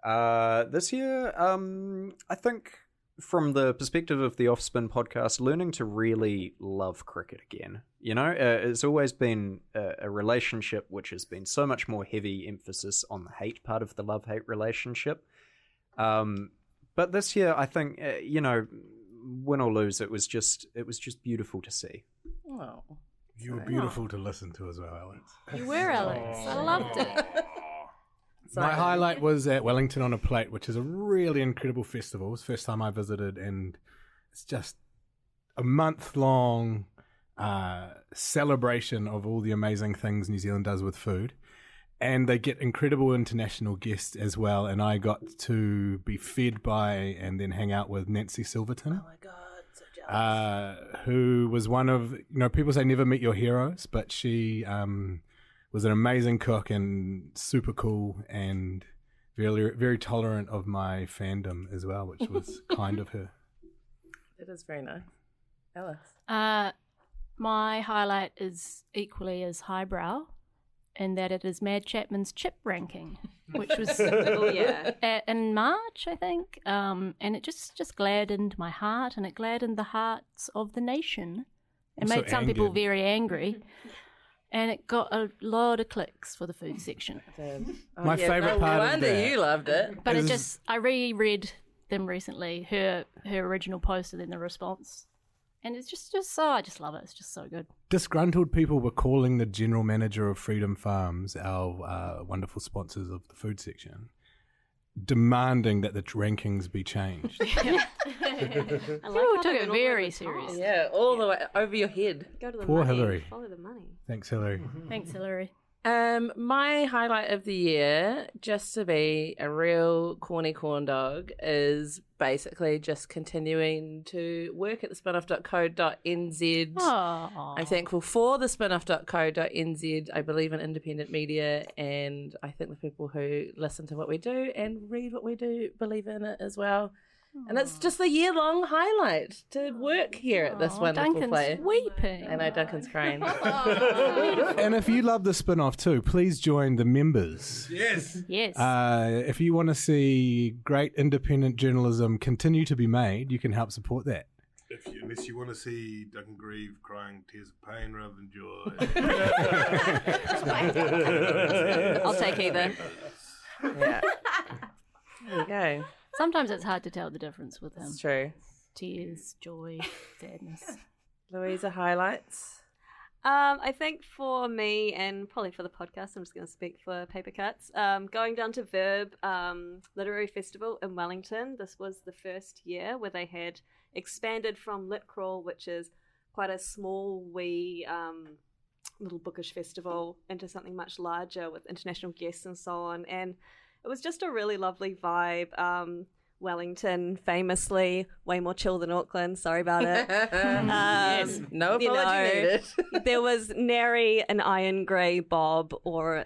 Uh, this year, um, I think from the perspective of the Offspin podcast, learning to really love cricket again. You know, uh, it's always been a, a relationship which has been so much more heavy emphasis on the hate part of the love hate relationship. Um, but this year, I think uh, you know, win or lose, it was just it was just beautiful to see. Oh. You were beautiful to listen to as well, Alex. You were, Alex. I loved it. My highlight was at Wellington on a Plate, which is a really incredible festival. It was the first time I visited, and it's just a month long uh, celebration of all the amazing things New Zealand does with food. And they get incredible international guests as well. And I got to be fed by and then hang out with Nancy Silverton. Oh my God. So jealous. uh, who was one of you know people say never meet your heroes, but she um, was an amazing cook and super cool and very very tolerant of my fandom as well, which was kind of her. It is very nice. Alice. Uh, my highlight is equally as highbrow, in that it is Mad Chapman's chip ranking, which was Oh, yeah. a- in March, I think, um, and it just just gladdened my heart, and it gladdened the hearts of the nation. It Also made some people very angry, and it got a lot of clicks for the food section. My favourite no part of wonder that you loved it. But Is- it just I reread them recently, her her original post and then the response, and it's just just oh, I just love it. It's just so good. Disgruntled people were calling the general manager of Freedom Farms, our uh, wonderful sponsors of the food section, demanding that the rankings be changed. I like People how took it very over the top. serious. Yeah, all the way over your head. Go to the Poor money. Hillary. Follow the money. Thanks, Hillary. Thanks, Hillary. Um, my highlight of the year, just to be a real corny corn dog, is basically just continuing to work at the spinoff.co.nz. Oh, I'm thankful for the spinoff.co.nz. I believe in independent media, and I think the people who listen to what we do and read what we do believe in it as well. And it's just a year long highlight to work here at this Aw, wonderful Duncan's place. weeping. I know Duncan's crying. and if you love the spin off too, please join the members. Yes. Yes. Uh, if you want to see great independent journalism continue to be made, you can help support that. If you, unless you want to see Duncan Grieve crying tears of pain rather than joy. I'll take either. yeah. There you go. Sometimes it's hard to tell the difference with him. It's true. Tears, joy, sadness. Louisa highlights. Um, I think for me and probably for the podcast, I'm just going to speak for Paper Cuts. Um, going down to Verb um, Literary Festival in Wellington, this was the first year where they had expanded from Lit Crawl, which is quite a small, wee um, little bookish festival, into something much larger with international guests and so on. And it was just a really lovely vibe. Um, Wellington, famously, way more chill than Auckland. Sorry about it. Um, Yes, no you apology know, needed. there was nary an iron grey bob or,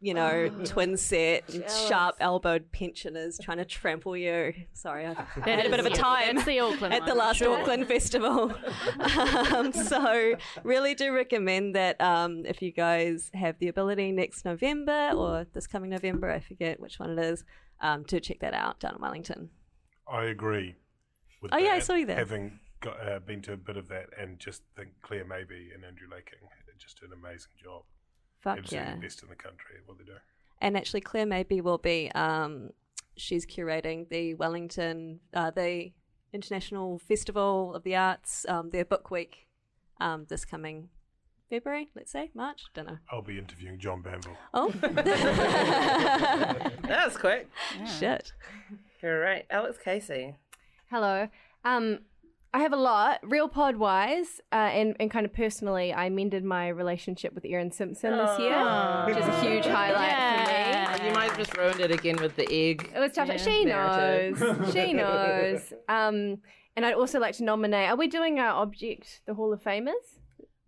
you know, twin set, sharp elbowed pensioners trying to trample you. Sorry, I I had a bit of a time the Auckland at the last sure. Auckland festival. um, so, really do recommend that um, if you guys have the ability next November or this coming November, I forget which one it is, um, to check that out down in Wellington. I agree. With Oh, yeah, I saw you there. Having got, uh, been to a bit of that, and just think Claire Mabey and Andrew Laking just do an amazing job. Fuck Absolutely yeah. best in the country at what they do. And actually, Claire Mabey will be. Um, she's curating the Wellington, uh, the International Festival of the Arts, um, their book week, um, this coming February. Let's say March. Don't know. I'll be interviewing John Banville. Oh, That was quick. shit. Great. Alex Casey. Hello. Um, I have a lot. Real pod wise, uh, and, and kind of personally, I mended my relationship with Erin Simpson this year, which is a huge highlight for me. You might have just ruined it again with the egg. It was tough. She knows. She knows. Um, and I'd also like to nominate. Are we doing our object, the Hall of Famers?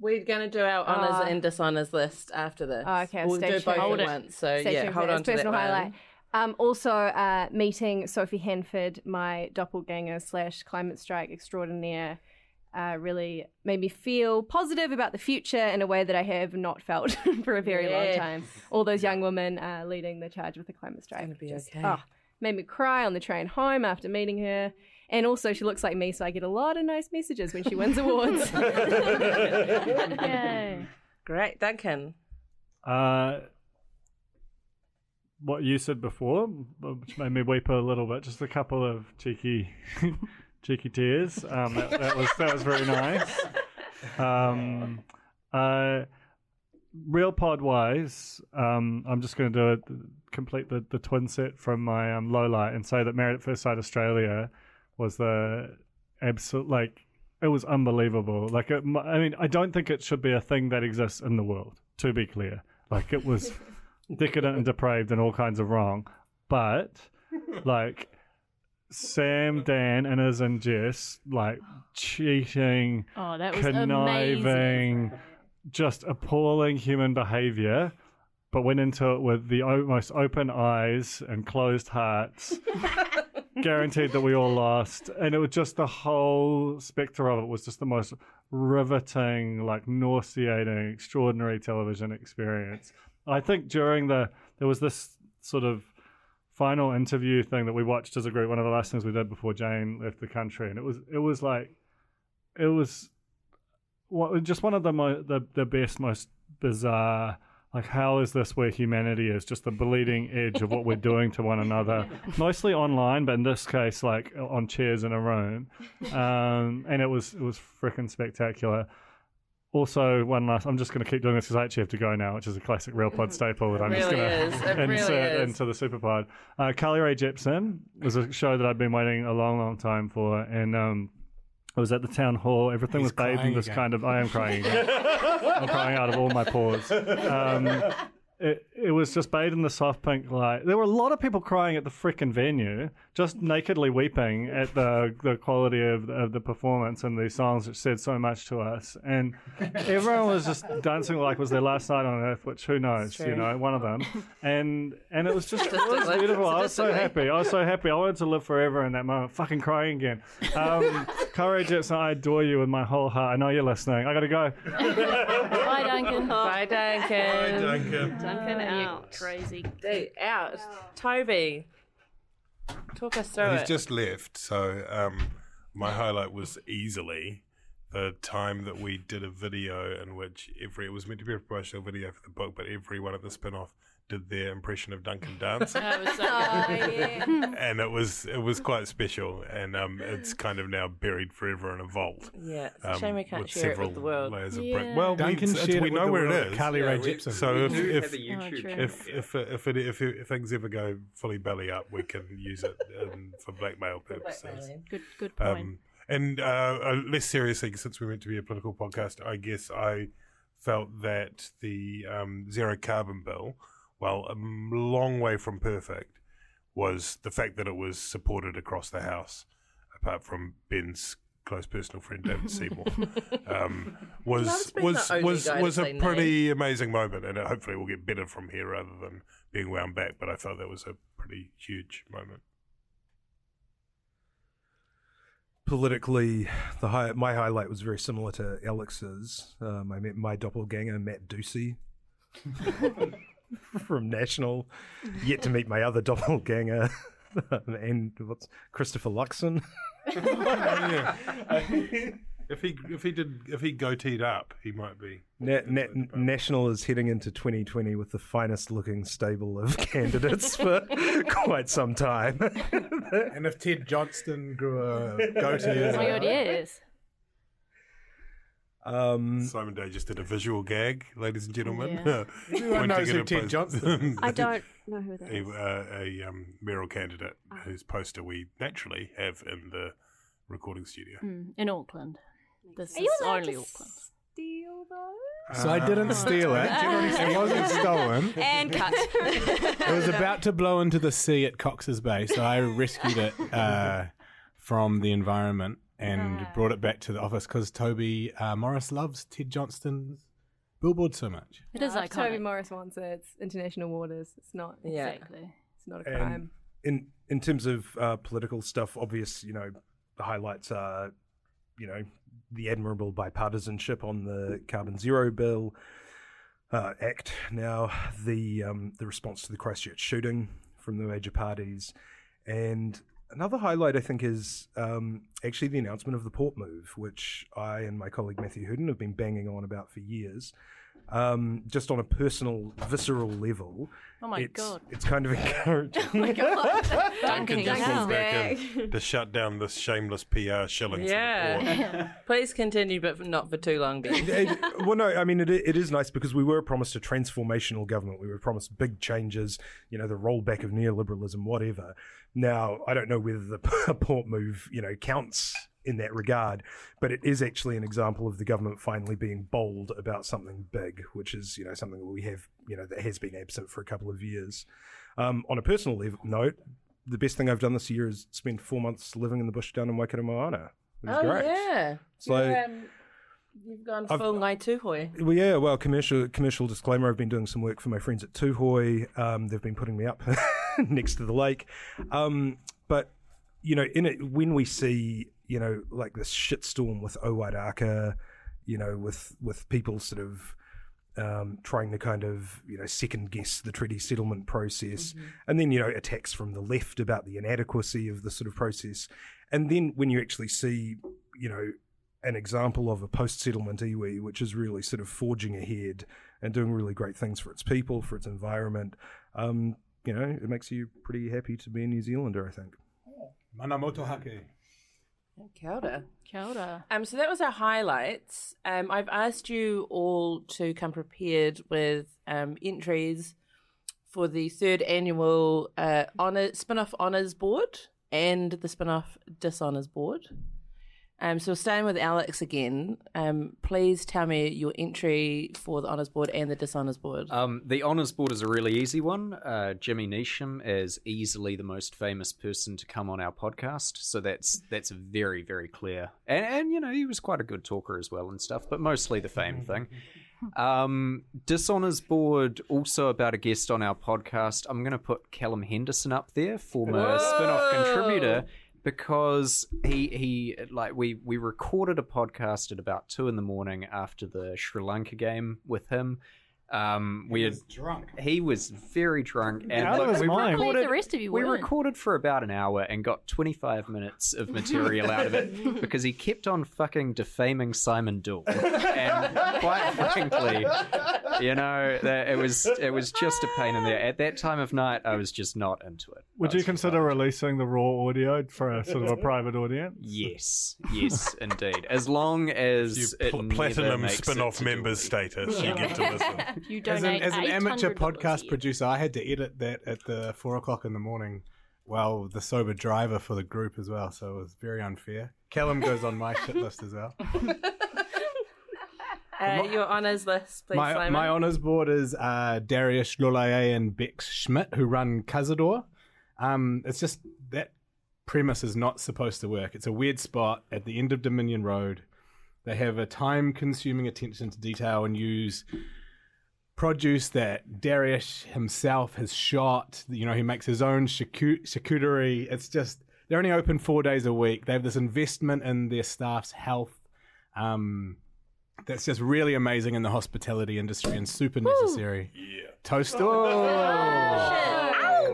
We're going to do our honours Oh. and dishonours list after this. Oh, okay, We'll stay do both tuned. at once. So, Stay yeah, tuned for hold on It's to that personal one. highlight. Um, also, uh, meeting Sophie Handford, my doppelganger slash climate strike extraordinaire, uh, really made me feel positive about the future in a way that I have not felt for a very long time. All those young women uh, leading the charge with the climate strike. gonna be Just, okay. oh, made me cry on the train home after meeting her. And also, she looks like me, so I get a lot of nice messages when she wins awards. Yay. Great. Duncan. Uh, what you said before, which made me weep a little bit, just a couple of cheeky, cheeky tears. Um, that, that was that was very nice. Um, uh, real pod wise, um, I'm just going to do it, complete the, the twin set from my um, low light and say that Married at First Sight Australia was the absolute like it was unbelievable. Like, it, I mean, I don't think it should be a thing that exists in the world. To be clear, like it was decadent and depraved and all kinds of wrong, but like Sam, Dan, and Iz and Jess like cheating, Oh, that was conniving, amazing. just appalling human behavior. But went into it with the o- most open eyes and closed hearts guaranteed that we all lost. And it was just the whole spectre of it was just the most riveting like nauseating extraordinary television experience. I think during the there was this sort of final interview thing that we watched as a group one of the last things we did before jane left the country. And it was it was like it was what, just one of the mo- the the best most bizarre like how is this where humanity is just the bleeding edge of what we're doing to one another? Mostly online but in this case like on chairs in a room. Um, and it was it was freaking spectacular. Also one last i'm just going to keep doing this because i actually have to go now which is a classic real pod staple that i'm just going to It really insert into the super pod. Uh, carly rae jepsen was a show that i've been waiting a long long time for and um, I was at the town hall. Everything He's was bathed in this again. kind of. I am crying. Again. I'm crying out of all my pores. Um, it, it was just bathed in the soft pink light. There were a lot of people crying at the frickin' venue, just nakedly weeping at the the quality of, of the performance and the songs which said so much to us. And everyone was just dancing like it was their last night on earth, which who knows, you know, one of them. And and it was just it was Statistically- beautiful. I was so statistically. happy. I was so happy. I wanted to live forever in that moment. Fucking crying again. Um, Courage, Jetson, I adore you with my whole heart. I know you're listening. I got to go. Bye, Duncan. Bye, Duncan. Bye, Duncan. Duncan You out. crazy. Dude, out. Toby. Talk us through He's it. just left, so um, my highlight was easily the time that we did a video in which every it was meant to be a promotional video for the book, but everyone at the spin-off did their impression of Duncan Dance. That was so Oh, yeah. and it was it was quite special, and um, it's kind of now buried forever in a vault. Yeah, it's a um, shame we can't with share it with the world. Layers of Yeah. brick. Well, Duncan we, it's- shared we know where world, it is. Carly Rae we- Jepsen. So if if, a YouTube true. channel. if if if, it, if, if things ever go fully belly up, we can use it um, for blackmail purposes. Good, good point. Um, and uh, uh, less seriously, since we meant to be a political podcast, I guess I felt that the um, zero carbon bill, while a long way from perfect, was the fact that it was supported across the House, apart from Ben's close personal friend David Seymour, um, was was was was a nay. pretty amazing moment, and it hopefully will get better from here rather than being wound back. But I felt that was a pretty huge moment. Politically, the high, my highlight was very similar to Alex's. Um, I met my doppelganger, Matt Doocey, from National. Yet to meet my other doppelganger, and what's Christopher Luxon. yeah. if he if he did if he goateed up, he might be. Na- Na- National is heading into 2020 with the finest looking stable of candidates for quite some time. and if Ted Johnston grew a goatee, oh my god, yes. Um, Simon Day just did a visual gag, ladies and gentlemen. Yeah. Everyone knows who at a Ted post- Johnston I don't know who that is. a, is. uh, a um, mayoral candidate whose poster we naturally have in the recording studio. Mm, in Auckland. This Are is only to Auckland. steal those? So I didn't steal it. It wasn't stolen. And cut. It was about to blow into the sea at Cox's Bay, so I rescued it uh, from the environment and brought it back to the office because Toby uh, Morris loves Ted Johnston's billboard so much. It is like Toby. Morris wants it. It's international waters. It's not. Yeah. Exactly. It's not a And crime. in in terms of uh, political stuff, obvious, you know, the highlights are, you know, the admirable bipartisanship on the carbon zero bill uh, act. Now, the um, the response to the Christchurch shooting from the major parties, and another highlight I think is um, actually the announcement of the port move, which I and my colleague Matthew Hooton have been banging on about for years. Um, just on a personal, visceral level, Oh my it's, god. it's kind of encouraging. Duncan Duncan just Duncan's went back back. in to shut down this shameless PR shilling. Yeah. Please continue, but not for too long, Ben. It- well, no, I mean it, it is nice because we were promised a transformational government. We were promised big changes, you know, the rollback of neoliberalism, whatever. Now, I don't know whether the port move, you know, counts in that regard, but it is actually an example of the government finally being bold about something big, which is, you know, something that we have, you know, that has been absent for a couple of years. Um, on a personal level, note, the best thing I've done this year is spend four months living in the bush down in Waikaremoana. It was oh, great. yeah. So- You're, um, you've gone full Ngai Tuhoe. Well, yeah. Well, commercial commercial disclaimer. I've been doing some work for my friends at Tuhoe. Um, they've been putting me up next to the lake. Um, but you know, in it, when we see you know like this shitstorm with Owairaka, you know, with with people sort of um, trying to kind of you know second guess the treaty settlement process, and then you know attacks from the left about the inadequacy of the sort of process, and then when you actually see you know an example of a post settlement iwi, which is really sort of forging ahead and doing really great things for its people, for its environment. Um, you know, it makes you pretty happy to be a New Zealander, I think. Mana motohake. Kia ora. Kia ora. Um, so that was our highlights. Um, I've asked you all to come prepared with um, entries for the third annual uh, honor spin-off honors board and the spin-off dishonors board. Um, so staying with Alex again, um, please tell me your entry for the honors board and the dishonors board. Um, the honours board is a really easy one. Uh, Jimmy Neesham is easily the most famous person to come on our podcast, so that's that's very very clear. And, and you know he was quite a good talker as well and stuff, but mostly the fame thing. Um, Dishonours board also about a guest on our podcast. I'm going to put Callum Henderson up there, former spin-off contributor because he he like we we recorded a podcast at about two in the morning after the Sri Lanka game with him, Um, we had drunk. He was very drunk, and How look, was we mine? believe recorded. the rest of you we weren't. recorded for about an hour and got 25 minutes of material out of it because he kept on fucking defaming Simon Doull, and quite frankly, you know, that it was it was just a pain in the. At that time of night, I was just not into it. Would I you was consider releasing the raw audio for a sort of a private audience? Yes, yes, indeed. As long as You it pl- never platinum makes spin it off to members jewelry. status, you get to listen. If you As an, as an amateur podcast producer, I had to edit that at the four o'clock in the morning while the sober driver for the group as well. So it was very unfair. Callum goes on my shit list as well. Uh, your honours list, please, my Simon. my honours board is uh, Darius Lolaiy and Bex Schmidt, who run Cazador. Um, it's just that premise is not supposed to work. It's a weird spot at the end of Dominion Road. They have a time-consuming attention to detail and use produce that Darius himself has shot. You know, he makes his own charcu- charcuterie. It's just they're only open four days a week. They have this investment in their staff's health. Um, that's just really amazing in the hospitality industry and super necessary. Yeah. Toast. Oh,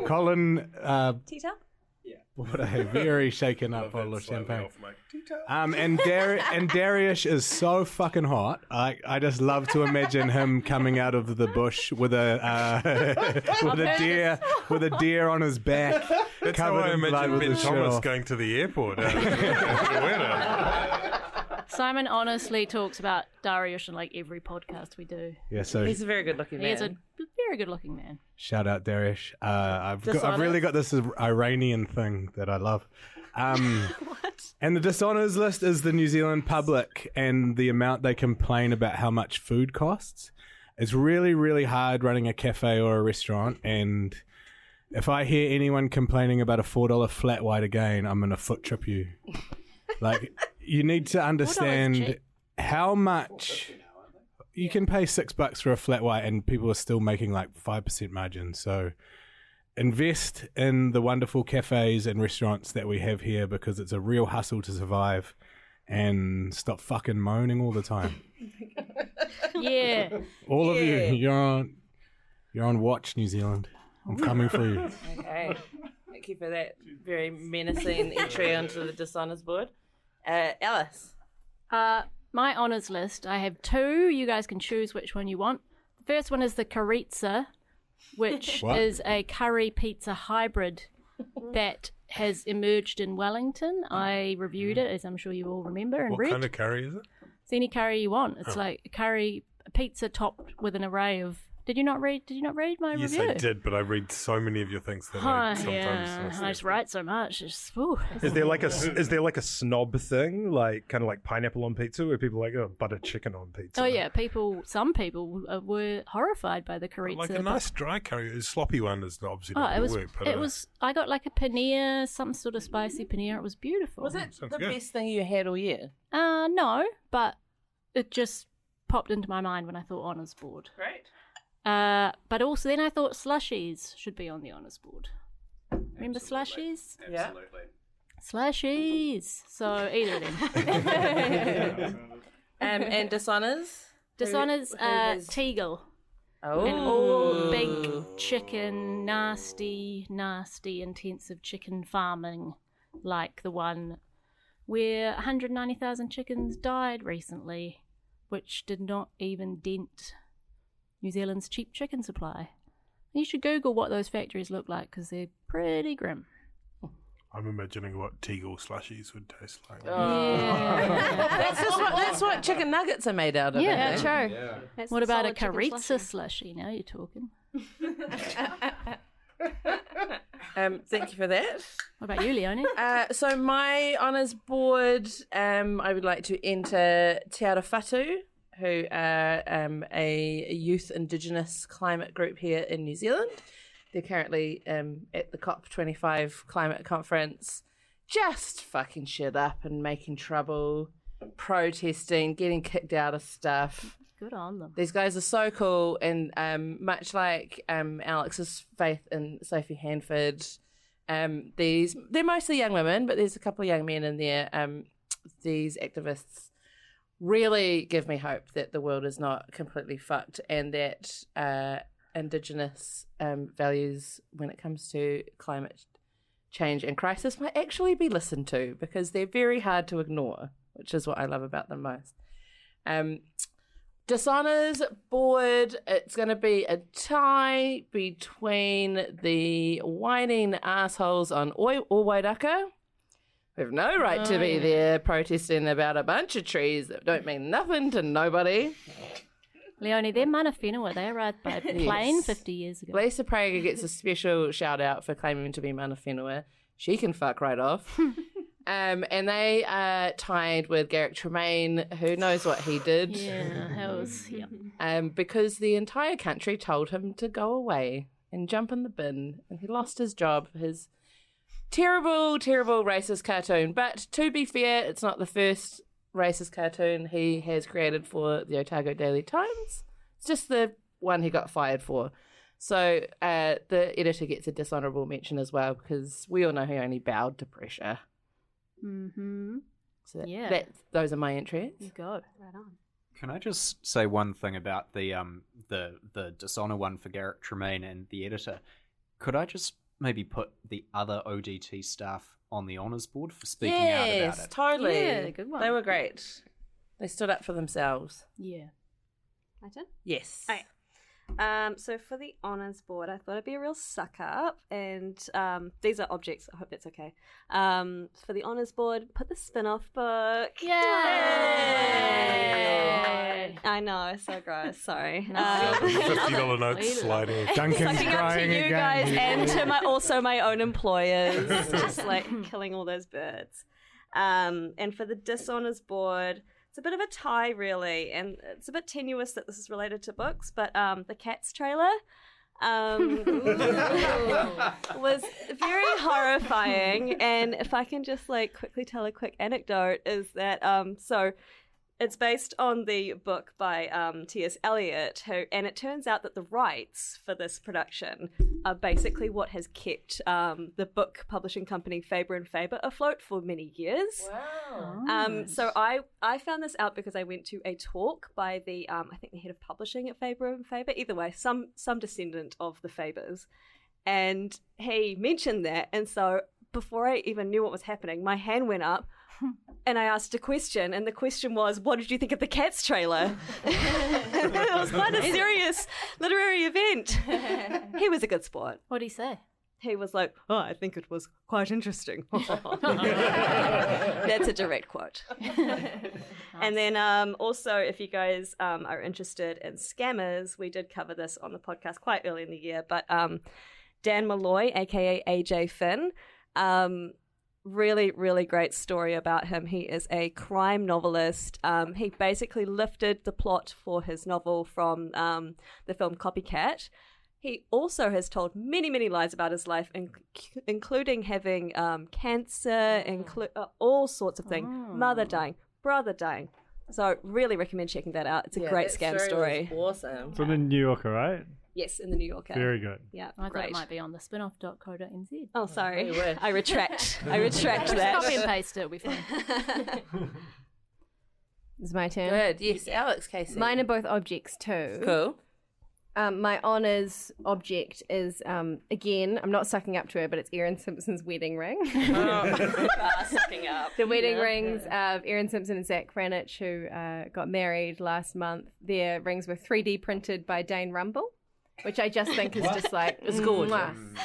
Colin uh, Tita? Bought a very shaken up bottle of champagne. off Um, and Dar- and Darius is so fucking hot. I I just love to imagine him coming out of the bush with a uh, with a deer with a deer on his back, That's how covered I in blood imagine with Ben shirt Thomas off. going to the airport. out of Awareness. Simon honestly talks about Darius in like every podcast we do. Yeah, so He's a very good looking man. He's a very good looking man. Shout out Darius. Uh, I've got, I've Dishonest? really got this Iranian thing that I love. Um, And the dishonors list is the New Zealand public and the amount they complain about how much food costs. It's really, really hard running a cafe or a restaurant. And if I hear anyone complaining about a four dollar flat white again, I'm gonna foot trip you. like you need to understand how much you can pay six bucks for a flat white and people are still making like five percent margin. So invest in the wonderful cafes and restaurants that we have here because it's a real hustle to survive and stop fucking moaning all the time. Oh yeah. All of Yeah. you, you're on you're on watch, New Zealand. I'm coming for you. Okay. Thank you for that very menacing entry onto the dishonours board. Uh, Alice. Uh, my honours list, I have two. You guys can choose which one you want. The first one is the Carizza, which What? is a curry pizza hybrid that has emerged in Wellington. I reviewed it, as I'm sure you all remember, and What read. kind of curry is it? It's any curry you want. It's Oh. like a curry a pizza topped with an array of. Did you not read? Did you not read my Yes, review? Yes, I did, but I read so many of your things that Oh, I sometimes. yeah, I just write so much. It's, whew. Is there like a is there like a snob thing, like kind of like pineapple on pizza, where people are like oh butter chicken on pizza? Oh yeah, people. Some people uh, were horrified by the Carizza. Like a nice dry curry, a sloppy one is obviously Oh, not it going was. work. But it uh, was. I got like a paneer, some sort of spicy paneer. It was beautiful. Was it sounds the good. best thing you had all year? Uh, no, but it just popped into my mind when I thought honours board. Great. Uh, but also then I thought slushies should be on the honours board. Remember slushies? Yeah. Slushies. So either of them. Um, and dishonours? Dishonours, Who- who uh, has- Tegel. Oh. And all big chicken, nasty, nasty, intensive chicken farming, like the one where 190,000 chickens died recently, which did not even dent New Zealand's cheap chicken supply. You should Google what those factories look like because they're pretty grim. I'm imagining what Tegel slushies would taste like. Oh. that's, what, that's what chicken nuggets are made out of. Yeah, true. it? That's What about a solid chicken Carizza slushy. slushy? Now you're talking. Um, thank you for that. What about you, Leonie? Uh, so my honours board, um, I would like to enter Te Ara Whatu, who are um, a youth Indigenous climate group here in New Zealand. They're currently um, at the COP25 climate conference, just fucking shit up and making trouble, protesting, getting kicked out of stuff. Good on them. These guys are so cool, and um, much like um, Alex's faith in Sophie Handford, um, these they're mostly young women, but there's a couple of young men in there. Um, these activists really give me hope that the world is not completely fucked and that uh, Indigenous um, values when it comes to climate change and crisis might actually be listened to because they're very hard to ignore, which is what I love about them most. Um, Dishonors board, it's going to be a tie between the whining assholes on Oi Wairaka, who have no right to be there protesting about a bunch of trees that don't mean nothing to nobody. Leonie, they're mana whenua. They arrived by plane 50 years ago. Lisa Prager gets a special shout out for claiming to be mana whenua. She can fuck right off. um, and they uh, tied with Garrick Tremaine, who knows what he did. Yeah, was, yeah. Um, because the entire country told him to go away and jump in the bin, and he lost his job. His terrible, terrible racist cartoon. But to be fair, it's not the first racist cartoon he has created for the Otago Daily Times. It's just the one he got fired for. So uh, the editor gets a dishonourable mention as well because we all know he only bowed to pressure. Mm-hmm. So that, Yeah. that- those are my entries. You go. Right on. Can I just say one thing about the um the the dishonor one for Garrett Tremaine and the editor? Could I just maybe put the other ODT staff on the honors board for speaking out yes, about it? totally. Yeah, good one. They were great. They stood up for themselves. Yeah. My turn? Yes. Okay. Um, so for the honors board, I thought it'd be a real suck up, and um, these are objects. I hope that's okay. Um, for the honors board, put the spin-off book. Yay! I know, so gross. Sorry. No. Um, Fifty dollar notes sliding. Duncan's sucking up to crying you again. guys and to my also my own employers, just like killing all those birds. Um, and for the dishonors board, it's a bit of a tie, really, and it's a bit tenuous that this is related to books, but um, the Cats trailer. Um, was very horrifying, and if I can just like quickly tell a quick anecdote, is that um, so it's based on the book by um, T.S. Eliot, who, and it turns out that the rights for this production are basically what has kept um, the book publishing company Faber and Faber afloat for many years. Wow. Um, so I I found this out because I went to a talk by the um, I think the head of publishing at Faber and Faber. Either way, some some descendant of the Fabers, and he mentioned that, and so before I even knew what was happening, my hand went up. And I asked a question, and the question was, "What did you think of the Cats trailer?" it was quite a serious literary event. He was a good sport. What did you say? He was like, "Oh, I think it was quite interesting." That's a direct quote. And then um, also, if you guys um, are interested in scammers, we did cover this on the podcast quite early in the year. But um, Dan Mallory, aka AJ Finn, um, really, really great story about him. He is a crime novelist. Um, he basically lifted the plot for his novel from um, the film Copycat. He also has told many, many lies about his life, in- including having um, cancer, inclu- uh, all sorts of things. Mother dying, brother dying. So, really recommend checking that out. It's a Yeah, great scam story. Awesome. From the New Yorker, right? Yes, in the New Yorker. Very good. Yeah, I thought it might be on the spinoff.co.nz. Oh, sorry. you. I retract. I retract Just that. copy and paste it, it'll be fine. It's my turn. Good. Yes, Alex Casey. Mine are both objects too. cool. Um, my honours object is um, again. I'm not sucking up to her, but it's Erin Simpson's wedding ring. Sucking up. the wedding rings of Erin Simpson and Zach Cranich, who uh, got married last month. Their rings were 3D printed by Dane Rumble, which I just think is just like It's mm, gorgeous. mwah. Mm.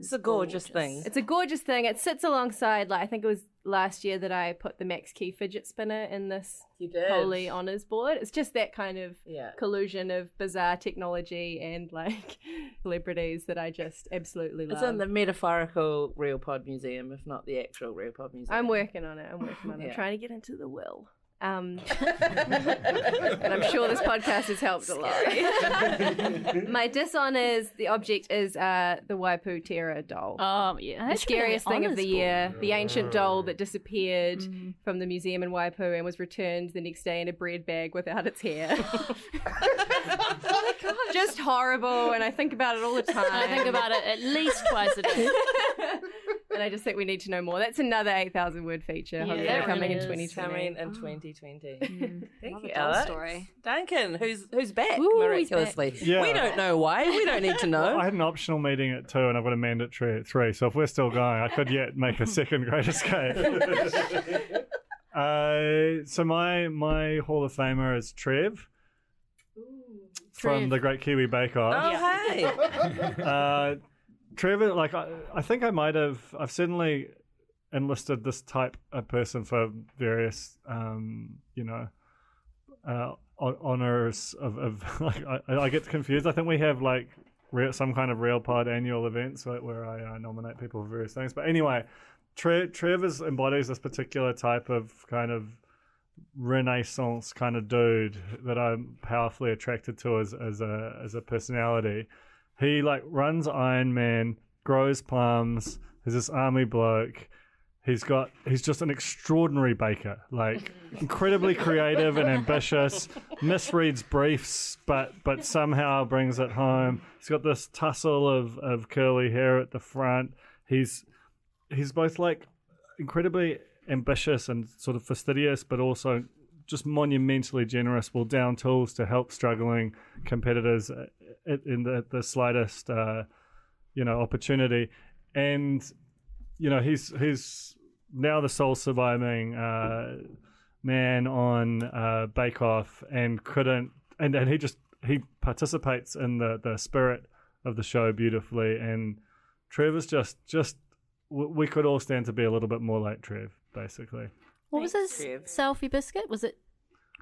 It's a gorgeous, thing. It's a gorgeous thing. It sits alongside, like I think it was last year that I put the Max Key fidget spinner in this You did. holy honors board. It's just that kind of Yeah. collusion of bizarre technology and like celebrities that I just absolutely love. It's in the metaphorical Real Pod Museum, if not the actual Real Pod Museum. I'm working on it. I'm working on it. Yeah. I'm trying to get into the will. Um, and I'm sure this podcast has helped a lot. My dishonors, the object is uh, the Waipu Terror doll. Um, yeah, the that should be on scariest thing of the board. year, the ancient doll that disappeared Mm-hmm. from the museum in Waipu and was returned the next day in a bread bag without its hair. Just horrible, and I think about it all the time. I think about it at least twice a day. And I just think we need to know more. That's another 8,000 word feature, hopefully Yeah, coming in 2020. Coming in 2020. Thank Love you, a Alex. story. Duncan, who's who's back Ooh, he's miraculously. Yeah. We don't know why. We don't need to know. I had an optional meeting at two, and I've got a mandatory at three. So if we're still going, I could yet make a second Great Escape. uh, so my my Hall of Famer is Trev from the Great Kiwi Bake Off. oh, hey. uh, Trevor, like I, I think I might have. I've certainly enlisted this type of person for various, um, you know, uh, honors of. of like, I, I get confused. I think we have like real, some kind of real pod annual events where, where I uh, nominate people for various things. But anyway, Tre- Trevor's embodies this particular type of kind of renaissance kind of dude that I'm powerfully attracted to as as a as a personality. He like runs Iron Man, grows plums. He's this army bloke. He's got he's just an extraordinary baker, like incredibly creative and ambitious. Misreads briefs, but but somehow brings it home. He's got this tussle of of curly hair at the front. He's he's both like incredibly ambitious and sort of fastidious, but also just monumentally generous. Will down tools to help struggling competitors uh, in the, the slightest, uh, you know, opportunity. And you know, he's he's now the sole surviving uh, man on uh, Bake Off, and couldn't, and and he just he participates in the the spirit of the show beautifully. And Trevor's just just we could all stand to be a little bit more like Trev, basically. What was Thanks, his Trev. selfie biscuit? Was it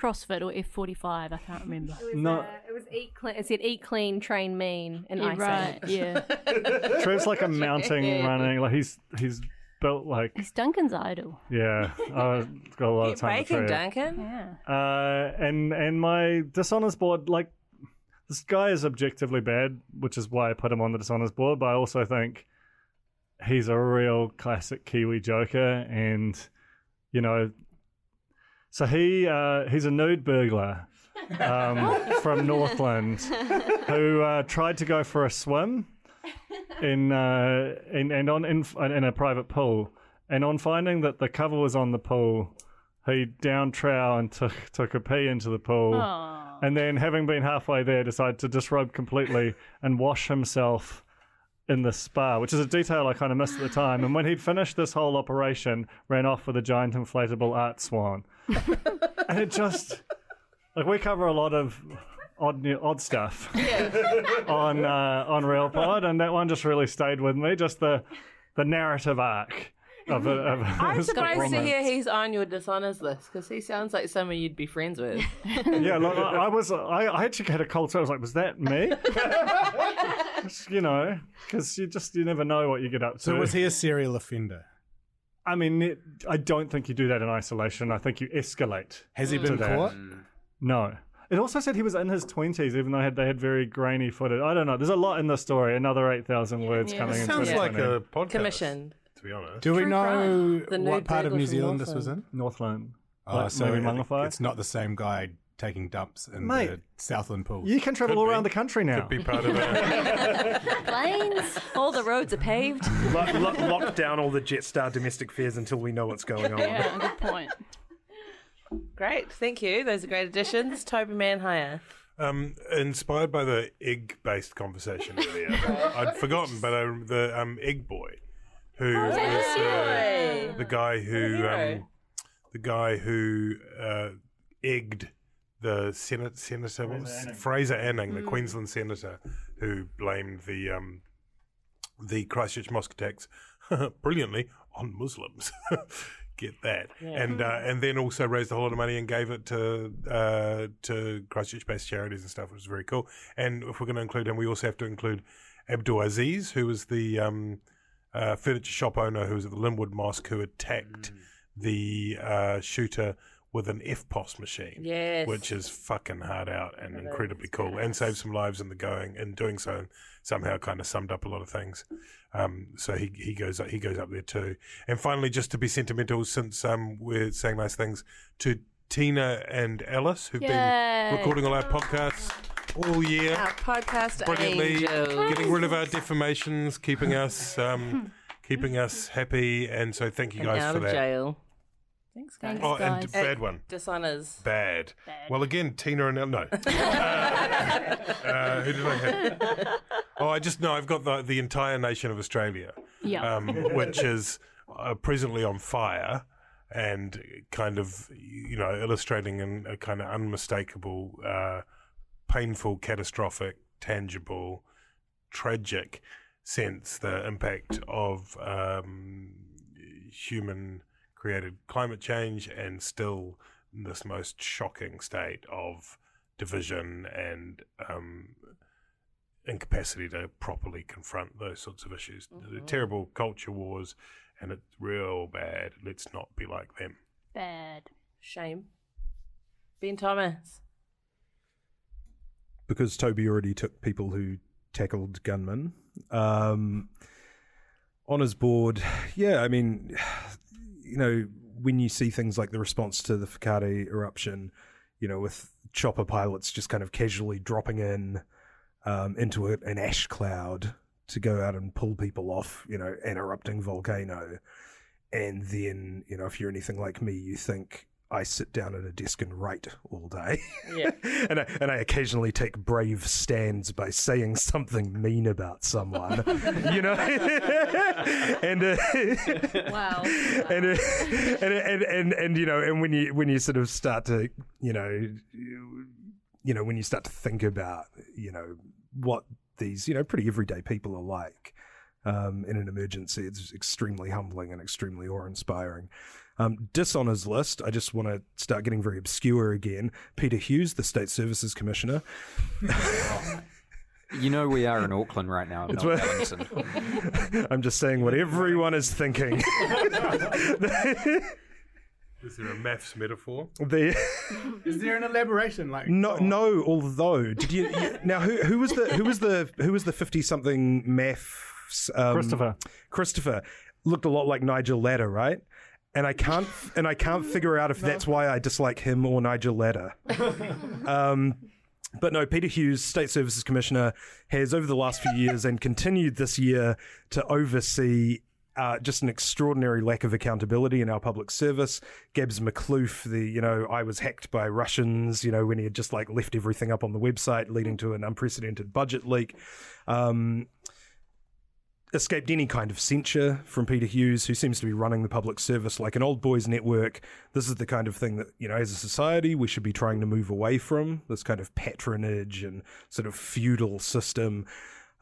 CrossFit or F45? I can't remember. It was, No. uh, it was eat clean. It said eat clean, train mean, and Yeah, ice right, yeah. Trev's like a mounting running, like he's he's built like He's Duncan's idol. yeah. I've got a lot of Get time for baking, Trev. Duncan. Yeah. Uh, and and my dishonors board, like this guy is objectively bad, which is why I put him on the dishonors board. But I also think he's a real classic Kiwi joker, and you know, so he uh, he's a nude burglar um, from Northland who uh, tried to go for a swim in uh, in and on in, in a private pool, and on finding that the cover was on the pool, he down trow and took took a pee into the pool, Aw. and then having been halfway there, decided to disrobe completely and wash himself in the spa, which is a detail I kind of missed at the time. And when he'd finished this whole operation, ran off with a giant inflatable art swan, and it just like we cover a lot of odd new, odd stuff on uh, on Real Pod, and that one just really stayed with me. Just the the narrative arc of, a, of I'm his surprised to performance. hear he's on your dishonors list because he sounds like someone you'd be friends with. yeah, look, I I was, I, I actually had a cold sweat. I was like, was that me? You know, because you just, you never know what you get up to. So was he a serial offender? I mean, it, I don't think you do that in isolation. I think you escalate. Has he been that. caught? Mm. No. It also said he was in his 20s, even though they had very grainy footage. I don't know. There's a lot in the story. Another 8,000 words Yeah. coming in. Sounds like a podcast. Commissioned. To be honest. Do we True know crime. The nude what part of burglar New from Zealand this was in? Northland. Oh, Like, so maybe it- Mangawhai? it's not the same guy taking dumps in Mate, the Southland pool. You can travel Could all be. around the country now. Could be part of a. Planes. All the roads are paved. Lock, lock, lock down all the Jetstar domestic fares until we know what's going on. Yeah, good point. Great, thank you. Those are great additions. Toby Manhire. Um, inspired by the egg-based conversation earlier, I'd forgotten, but I, the um, egg boy, who was uh, the guy who um, the guy who uh, egged the Senate senator what was- Fraser Anning, the Queensland senator, who blamed the um, the Christchurch mosque attacks brilliantly on Muslims. Get that, and uh, and then also raised a whole lot of money and gave it to uh, to Christchurch-based charities and stuff, which is very cool. And if we're going to include him, we also have to include Abdul Aziz, who was the um, uh, furniture shop owner who was at the Linwood Mosque, who attacked the uh, shooter with an EFTPOS machine Yes. which is fucking hard out and incredibly cool, and saved some lives in the going. In doing so, and somehow kind of summed up a lot of things. Um, so he he goes he goes up there too. And finally, just to be sentimental, since um, we're saying nice things to Tina and Alice, who've Yay. been recording all our podcasts all year Our podcast brilliantly, angels. getting rid of our defamations, keeping us um, keeping us happy, and so thank you And guys out for of that. jail. Thanks, guys. Thanks, Oh, and guys. bad one. Dishonors. Bad. Well, again, Tina and El. No. uh, who did I have? Oh, I just know I've got the, the entire nation of Australia, Yeah. um, which is uh, presently on fire and kind of, you know, illustrating in a kind of unmistakable, uh, painful, catastrophic, tangible, tragic sense the impact of um, human created climate change and still this most shocking state of division and um, incapacity to properly confront those sorts of issues. The terrible culture wars, and it's real bad. Let's not be like them. Bad. Shame. Ben Thomas. Because Toby already took people who tackled gunmen. Um, on his board, yeah, I mean, you know, when you see things like the response to the Whakaari eruption, you know, with chopper pilots just kind of casually dropping in um, into a, an ash cloud to go out and pull people off, you know, an erupting volcano. And then, you know, if you're anything like me, you think I sit down at a desk and write all day. Yeah. and I, and I occasionally take brave stands by saying something mean about someone, you know, and uh, Wow. and, uh, and and and and you know, and when you when you sort of start to you know, you, you know, when you start to think about you know what these you know pretty everyday people are like. Um, in an emergency, it's extremely humbling and extremely awe-inspiring. Um, dishonors list. I just want to start getting very obscure again. Peter Hughes, the State Services Commissioner. You know we are in Auckland right now, not what- Wellington. I'm just saying what everyone is thinking. Is there a maths metaphor? the Is there an elaboration? Like no, no. Although, did you, you now who who was the who was the who was the fifty something maths um, Christopher. Christopher looked a lot like Nigel Latta, right? And I can't and I can't figure out if that's why I dislike him or Nigel Latta. um, but no, Peter Hughes, State Services Commissioner, has over the last few years and continued this year to oversee uh, just an extraordinary lack of accountability in our public service. Gabs Makhlouf, the you know, I was hacked by Russians, you know, when he had just like left everything up on the website, leading to an unprecedented budget leak. Um, escaped any kind of censure from Peter Hughes, who seems to be running the public service like an old boys network. This is the kind of thing that, you know, as a society, we should be trying to move away from this kind of patronage and sort of feudal system.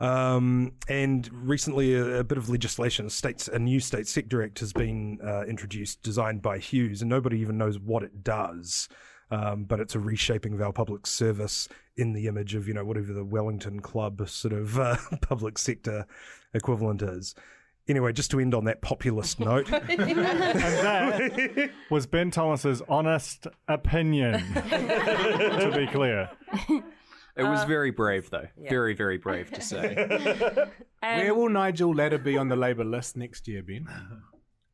Um, and recently, a, a bit of legislation, states, a new state sector act has been uh, introduced, designed by Hughes, and nobody even knows what it does. Um, but it's a reshaping of our public service in the image of you know whatever the Wellington Club sort of uh, public sector equivalent is. Anyway, just to end on that populist note, And that was Ben Thomas's honest opinion. to be clear, It was uh, very brave, though. yeah. Very, very brave to say. Where um, will Nigel Latta be on the Labour list next year, Ben?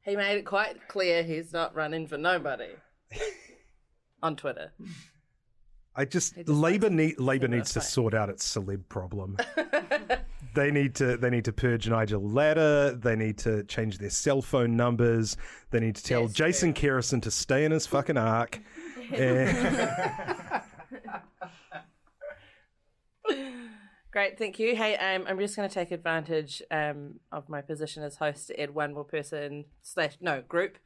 He made it quite clear he's not running for nobody on Twitter. I just just Labor likes- need Labor needs to sort out its celeb problem. they need to they need to purge Nigel Latta. They need to change their cell phone numbers. They need to tell Yes, Jason Kerrison to stay in his fucking ark. Great, thank you. Hey, um, I'm just going to take advantage um, of my position as host to add one more person slash no group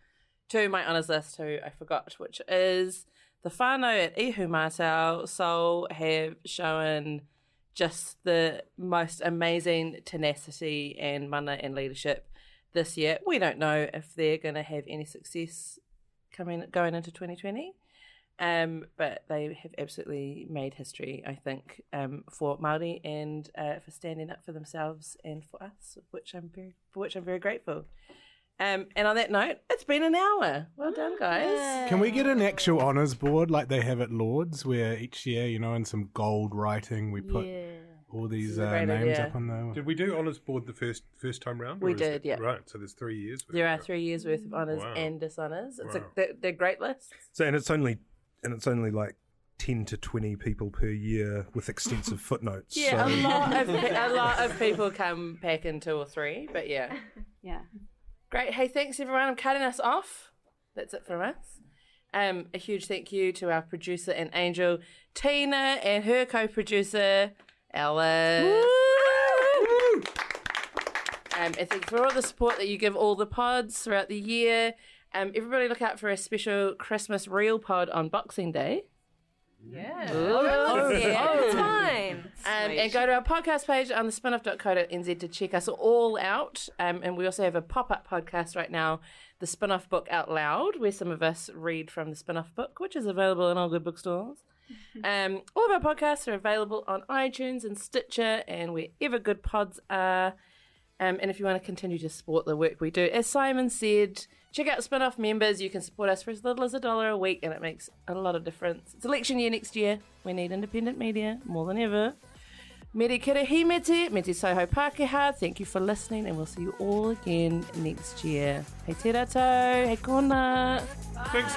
to my honours list who I forgot, which is the whānau at Ihumātao Soul have shown just the most amazing tenacity and mana and leadership this year. We don't know if they're going to have any success coming going into 2020. Um, but they have absolutely made history, I think, um, for Maori and uh, for standing up for themselves and for us, which I'm very for which I'm very grateful. Um, and on that note, it's been an hour. Well done, guys. Can we get an actual honours board like they have at Lords, where each year, you know, in some gold writing, we put yeah. all these uh, names idea. up on there? Did we do honours board the first first time round? We did, it- yeah. Right, so there's three years. There are three years worth of honours Wow. and dishonours. It's Wow. a they're, they're great lists. so and it's only and it's only like ten to twenty people per year with extensive footnotes. Yeah, so, a lot of a lot of people come pack in two or three, but yeah, Yeah. Great. Hey, thanks everyone. I'm cutting us off. That's it from us. Um, a huge thank you to our producer and angel, Tina, and her co-producer, Alice. Um, and thanks for all the support that you give all the pods throughout the year. Um, everybody look out for a special Christmas real pod on Boxing Day. Yeah. Oh, yeah. Time. Um, and go to our podcast page on the spinoff.co.nz to check us all out. Um, and we also have a pop up podcast right now, the Spinoff Book Out Loud, where some of us read from the Spinoff book, which is available in all good bookstores. Um, all of our podcasts are available on iTunes and Stitcher and wherever good pods are. Um, and if you want to continue to support the work we do, as Simon said, check out Spinoff members. You can support us for as little as a dollar a week, and it makes a lot of difference. It's election year next year. We need independent media more than ever. Mere kere himete, me te soho Pākehā. Thank you for listening, and we'll see you all again next year. Hei te rato, hei kona. Thanks,